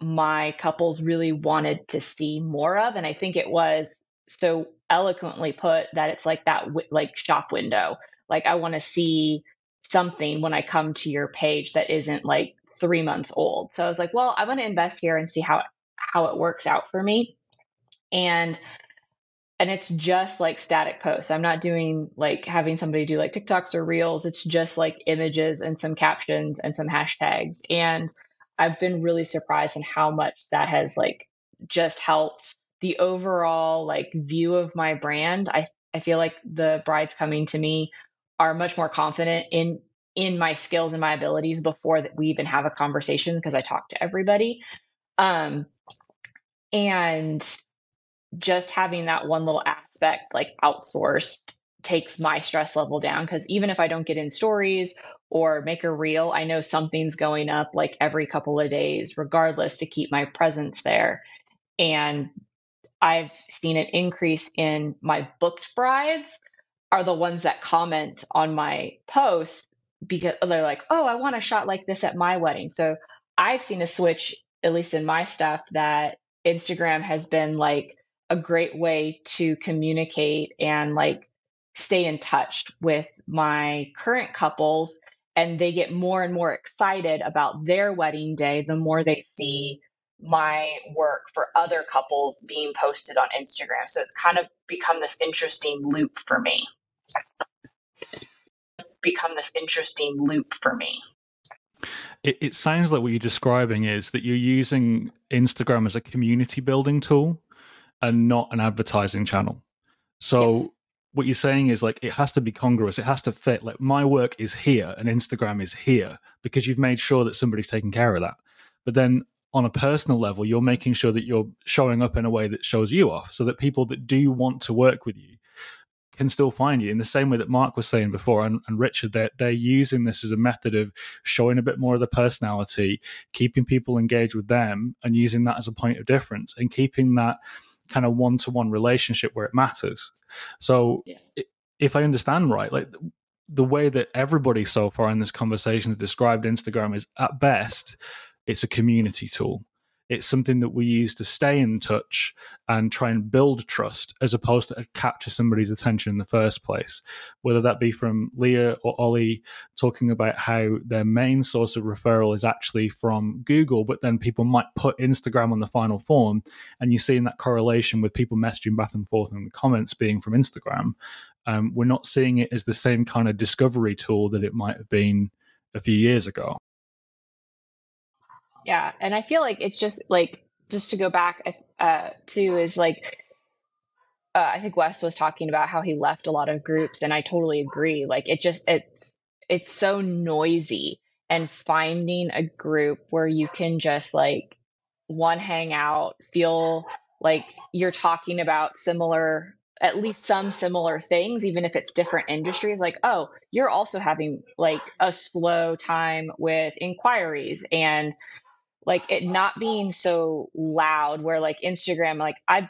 my couples really wanted to see more of. And I think it was so eloquently put that it's like that like shop window. Like I want to see something when I come to your page that isn't like three months old. So I was like, well, I want to invest here and see how how it works out for me. And and it's just like static posts. I'm not doing like having somebody do like TikToks or reels. It's just like images and some captions and some hashtags. And I've been really surprised in how much that has like just helped the overall like view of my brand. I I feel like the brides coming to me are much more confident in in my skills and my abilities before that we even have a conversation because I talk to everybody. Um and just having that one little aspect like outsourced takes my stress level down because even if I don't get in stories or make a reel, I know something's going up like every couple of days, regardless, to keep my presence there. And I've seen an increase in my booked brides are the ones that comment on my posts because they're like, oh, I want a shot like this at my wedding. So I've seen a switch, at least in my stuff, that Instagram has been like, a great way to communicate and like stay in touch with my current couples and they get more and more excited about their wedding day the more they see my work for other couples being posted on Instagram. So it's kind of become this interesting loop for me. Become this interesting loop for me. It, it sounds like what you're describing is that you're using Instagram as a community building tool and not an advertising channel. So yeah. what you're saying is like it has to be congruous. It has to fit. Like my work is here and Instagram is here because you've made sure that somebody's taking care of that. But then on a personal level, you're making sure that you're showing up in a way that shows you off so that people that do want to work with you can still find you in the same way that Mark was saying before and, and Richard, they're, they're using this as a method of showing a bit more of the personality, keeping people engaged with them and using that as a point of difference and keeping that kind of one to one relationship where it matters. So yeah. if I understand right, like the way that everybody so far in this conversation has described Instagram is at best, it's a community tool. It's something that we use to stay in touch and try and build trust as opposed to capture somebody's attention in the first place. Whether that be from Leah or Ollie talking about how their main source of referral is actually from Google, but then people might put Instagram on the final form, and you're seeing that correlation with people messaging back and forth in the comments being from Instagram. Um, we're not seeing it as the same kind of discovery tool that it might have been a few years ago. Yeah, and I feel like it's just like just to go back uh, to is like uh, I think Wes was talking about how he left a lot of groups, and I totally agree. Like it just it's it's so noisy, and finding a group where you can just like one hang out, feel like you're talking about similar at least some similar things, even if it's different industries. Like, oh, you're also having like a slow time with inquiries and like it not being so loud where like Instagram like I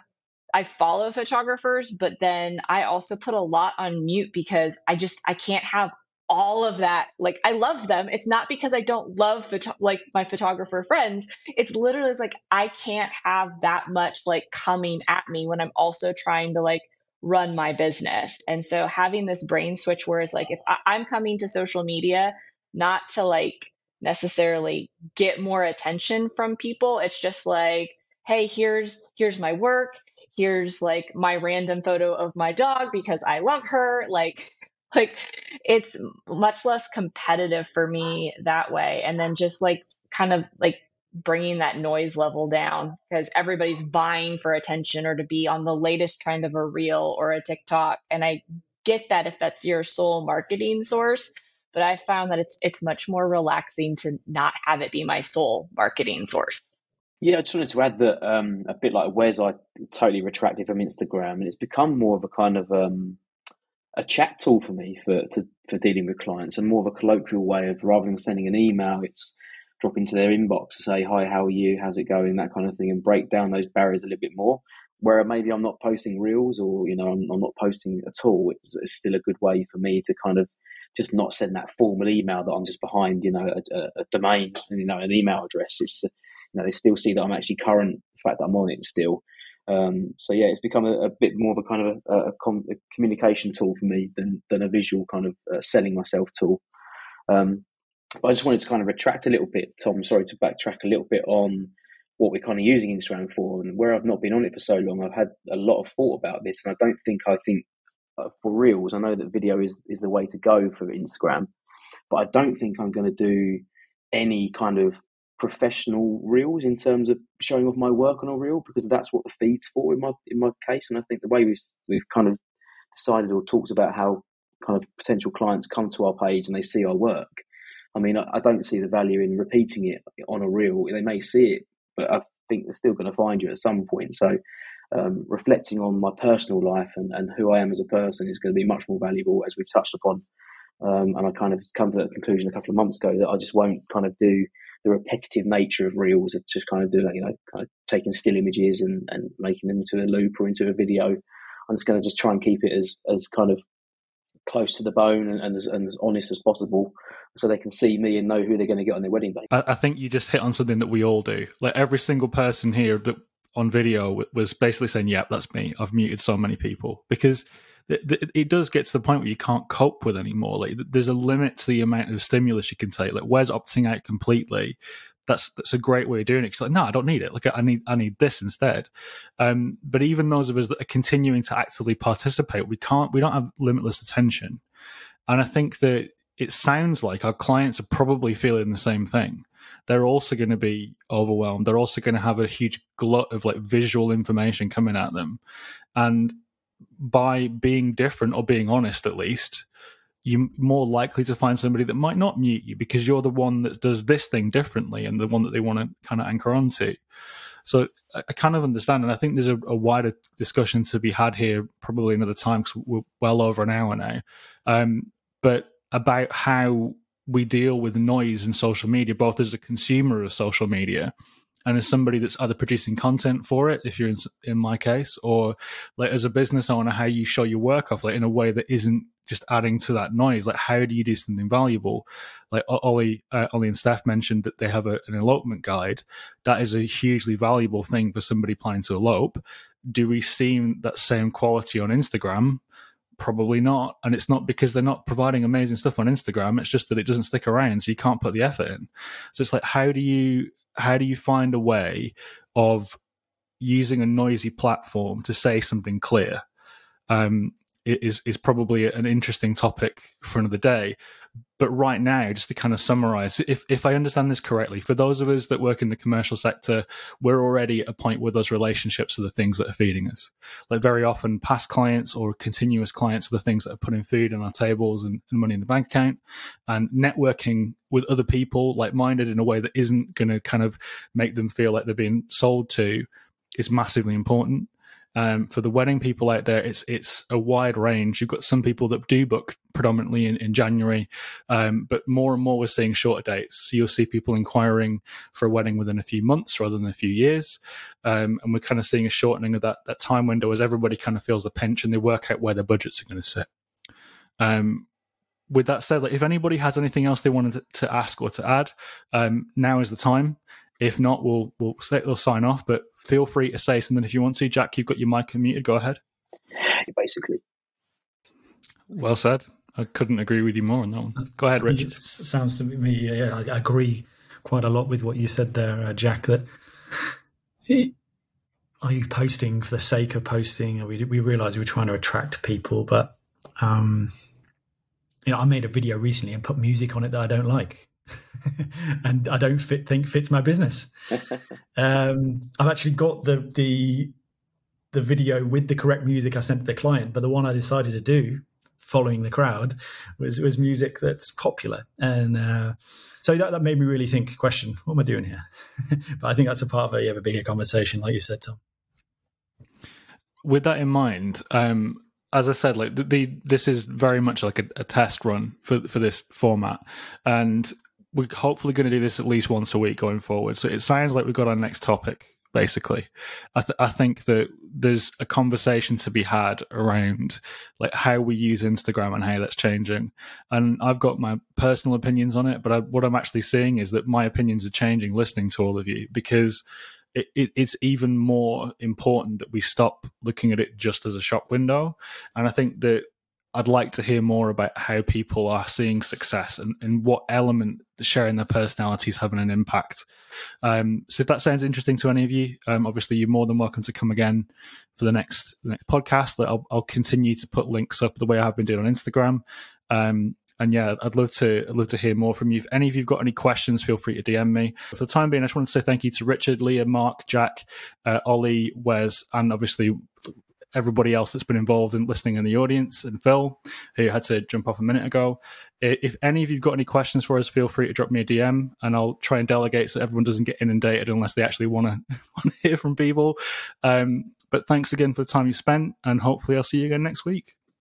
I follow photographers but then I also put a lot on mute because I just I can't have all of that like I love them. It's not because I don't love photo- like my photographer friends. It's literally it's like I can't have that much like coming at me when I'm also trying to like run my business. And so having this brain switch where it's like if I- I'm coming to social media not to like necessarily get more attention from people. It's just like, hey, here's here's my work. Here's like my random photo of my dog because I love her. Like like it's much less competitive for me that way and then just like kind of like bringing that noise level down because everybody's vying for attention or to be on the latest trend of a reel or a TikTok and I get that if that's your sole marketing source but I found that it's it's much more relaxing to not have it be my sole marketing source. Yeah, I just wanted to add that um, a bit like Wes, I totally retracted from Instagram, and it's become more of a kind of um, a chat tool for me for to, for dealing with clients, and more of a colloquial way of rather than sending an email, it's dropping to their inbox to say hi, how are you, how's it going, that kind of thing, and break down those barriers a little bit more. Where maybe I'm not posting reels, or you know, I'm, I'm not posting at all. It's, it's still a good way for me to kind of just not send that formal email that I'm just behind, you know, a, a domain, and you know, an email address. It's, you know, they still see that I'm actually current, the fact that I'm on it still. Um, so yeah, it's become a, a, bit more of a kind of a, a, com- a, communication tool for me than than a visual kind of uh, selling myself tool. Um, but I just wanted to kind of retract a little bit, Tom. Sorry to backtrack a little bit on what we're kind of using Instagram for, and where I've not been on it for so long. I've had a lot of thought about this, and I don't think I think uh, for reels. I know that video is is the way to go for Instagram, but I don't think I'm going to do any kind of professional reels in terms of showing off my work on a reel because that's what the feed's for in my in my case. And I think the way we've we've kind of decided or talked about how kind of potential clients come to our page and they see our work. I mean, I, I don't see the value in repeating it on a reel. They may see it, but I think they're still going to find you at some point. So um, reflecting on my personal life and, and who I am as a person is going to be much more valuable, as we've touched upon. Um, and I kind of come to that conclusion a couple of months ago that I just won't kind of do the repetitive nature of reels, of just kind of do like, you know, kind of taking still images and, and making them into a loop or into a video. I'm just going to just try and keep it as, as kind of close to the bone and, and, as, and as honest as possible so they can see me and know who they're going to get on their wedding day. I, I think you just hit on something that we all do. Like every single person here that on video was basically saying, "Yeah, that's me. I've muted so many people because." It, it, does get to the point where you can't cope with anymore. Like there's a limit to the amount of stimulus you can take. Like where's opting out completely? That's that's a great way of doing it. It's like, no, I don't need it. Like I need I need this instead. Um, but even those of us that are continuing to actively participate, we can't. We don't have limitless attention, and I think that it sounds like our clients are probably feeling the same thing they're also going to be overwhelmed. They're also going to have a huge glut of like visual information coming at them. And by being different or being honest, at least, you're more likely to find somebody that might not mute you because you're the one that does this thing differently and the one that they want to kind of anchor onto. So I kind of understand, and I think there's a, a wider discussion to be had here, probably another time because we're well over an hour now. Um, but about how we deal with noise in social media, both as a consumer of social media and as somebody that's either producing content for it, if you're in, in my case, or like as a business owner, how you show your work off like in a way that isn't just adding to that noise. Like, how do you do something valuable? Like Ollie, uh, Ollie and Steph mentioned that they have a, an elopement guide. That is a hugely valuable thing for somebody planning to elope. Do we see that same quality on Instagram? Probably not. And it's not because they're not providing amazing stuff on Instagram. It's just that it doesn't stick around. So you can't put the effort in. So it's like, how do you, how do you find a way of using a noisy platform to say something clear? Um, is is probably an interesting topic for another day. But right now, just to kind of summarize, if if I understand this correctly, for those of us that work in the commercial sector, we're already at a point where those relationships are the things that are feeding us. Like very often, past clients or continuous clients are the things that are putting food on our tables and, and money in the bank account. And networking with other people, like minded, in a way that isn't going to kind of make them feel like they're being sold to, is massively important. Um, for the wedding people out there, it's it's a wide range. You've got some people that do book predominantly in, in January, um, but more and more we're seeing shorter dates. So you'll see people inquiring for a wedding within a few months rather than a few years, um, and we're kind of seeing a shortening of that that time window as everybody kind of feels the pinch and they work out where their budgets are going to sit. Um, with that said, like if anybody has anything else they wanted to, ask or to add, um, now is the time. If not, we'll we'll, we'll sign off. But feel free to say something if you want to. Jack, you've got your mic unmuted. Go ahead. Basically. Well said. I couldn't agree with you more on that one. Go ahead, Richard. It sounds to me, yeah, I agree quite a lot with what you said there, uh, Jack. That are you posting for the sake of posting? We we realize we are trying to attract people, but um, you know, I made a video recently and put music on it that I don't like. and I don't fit, think fits my business. um, I've actually got the the the video with the correct music I sent to the client, but the one I decided to do following the crowd was was music that's popular. And uh, so that, that made me really think question what am i doing here? But i think that's a part of a, a bigger conversation like you said tom. With that in mind um, as I said, like the, the, this is very much like a, a, test run for for this format, and we're hopefully going to do this at least once a week going forward. So it sounds like we've got our next topic. Basically, I, th- I think that there's a conversation to be had around like how we use Instagram and how that's changing. And I've got my personal opinions on it, but I, what I'm actually seeing is that my opinions are changing listening to all of you because it, it, it's even more important that we stop looking at it just as a shop window. And I think that I'd like to hear more about how people are seeing success and, and what element sharing their personalities having an impact. Um, so if that sounds interesting to any of you, um, obviously you're more than welcome to come again for the next the next podcast. That I'll, I'll continue to put links up the way I have been doing on Instagram. Um, and yeah, I'd love to I'd love to hear more from you. If any of you've got any questions, feel free to DM me. For the time being, I just want to say thank you to Richard, Leah, Mark, Jack, uh, Ollie, Wes, and obviously everybody else that's been involved in listening in the audience, and Phil, who had to jump off a minute ago. If any of you've got any questions for us, feel free to drop me a DM, and I'll try and delegate so everyone doesn't get inundated unless they actually want to hear from people. Um, but thanks again for the time you spent, and hopefully I'll see you again next week.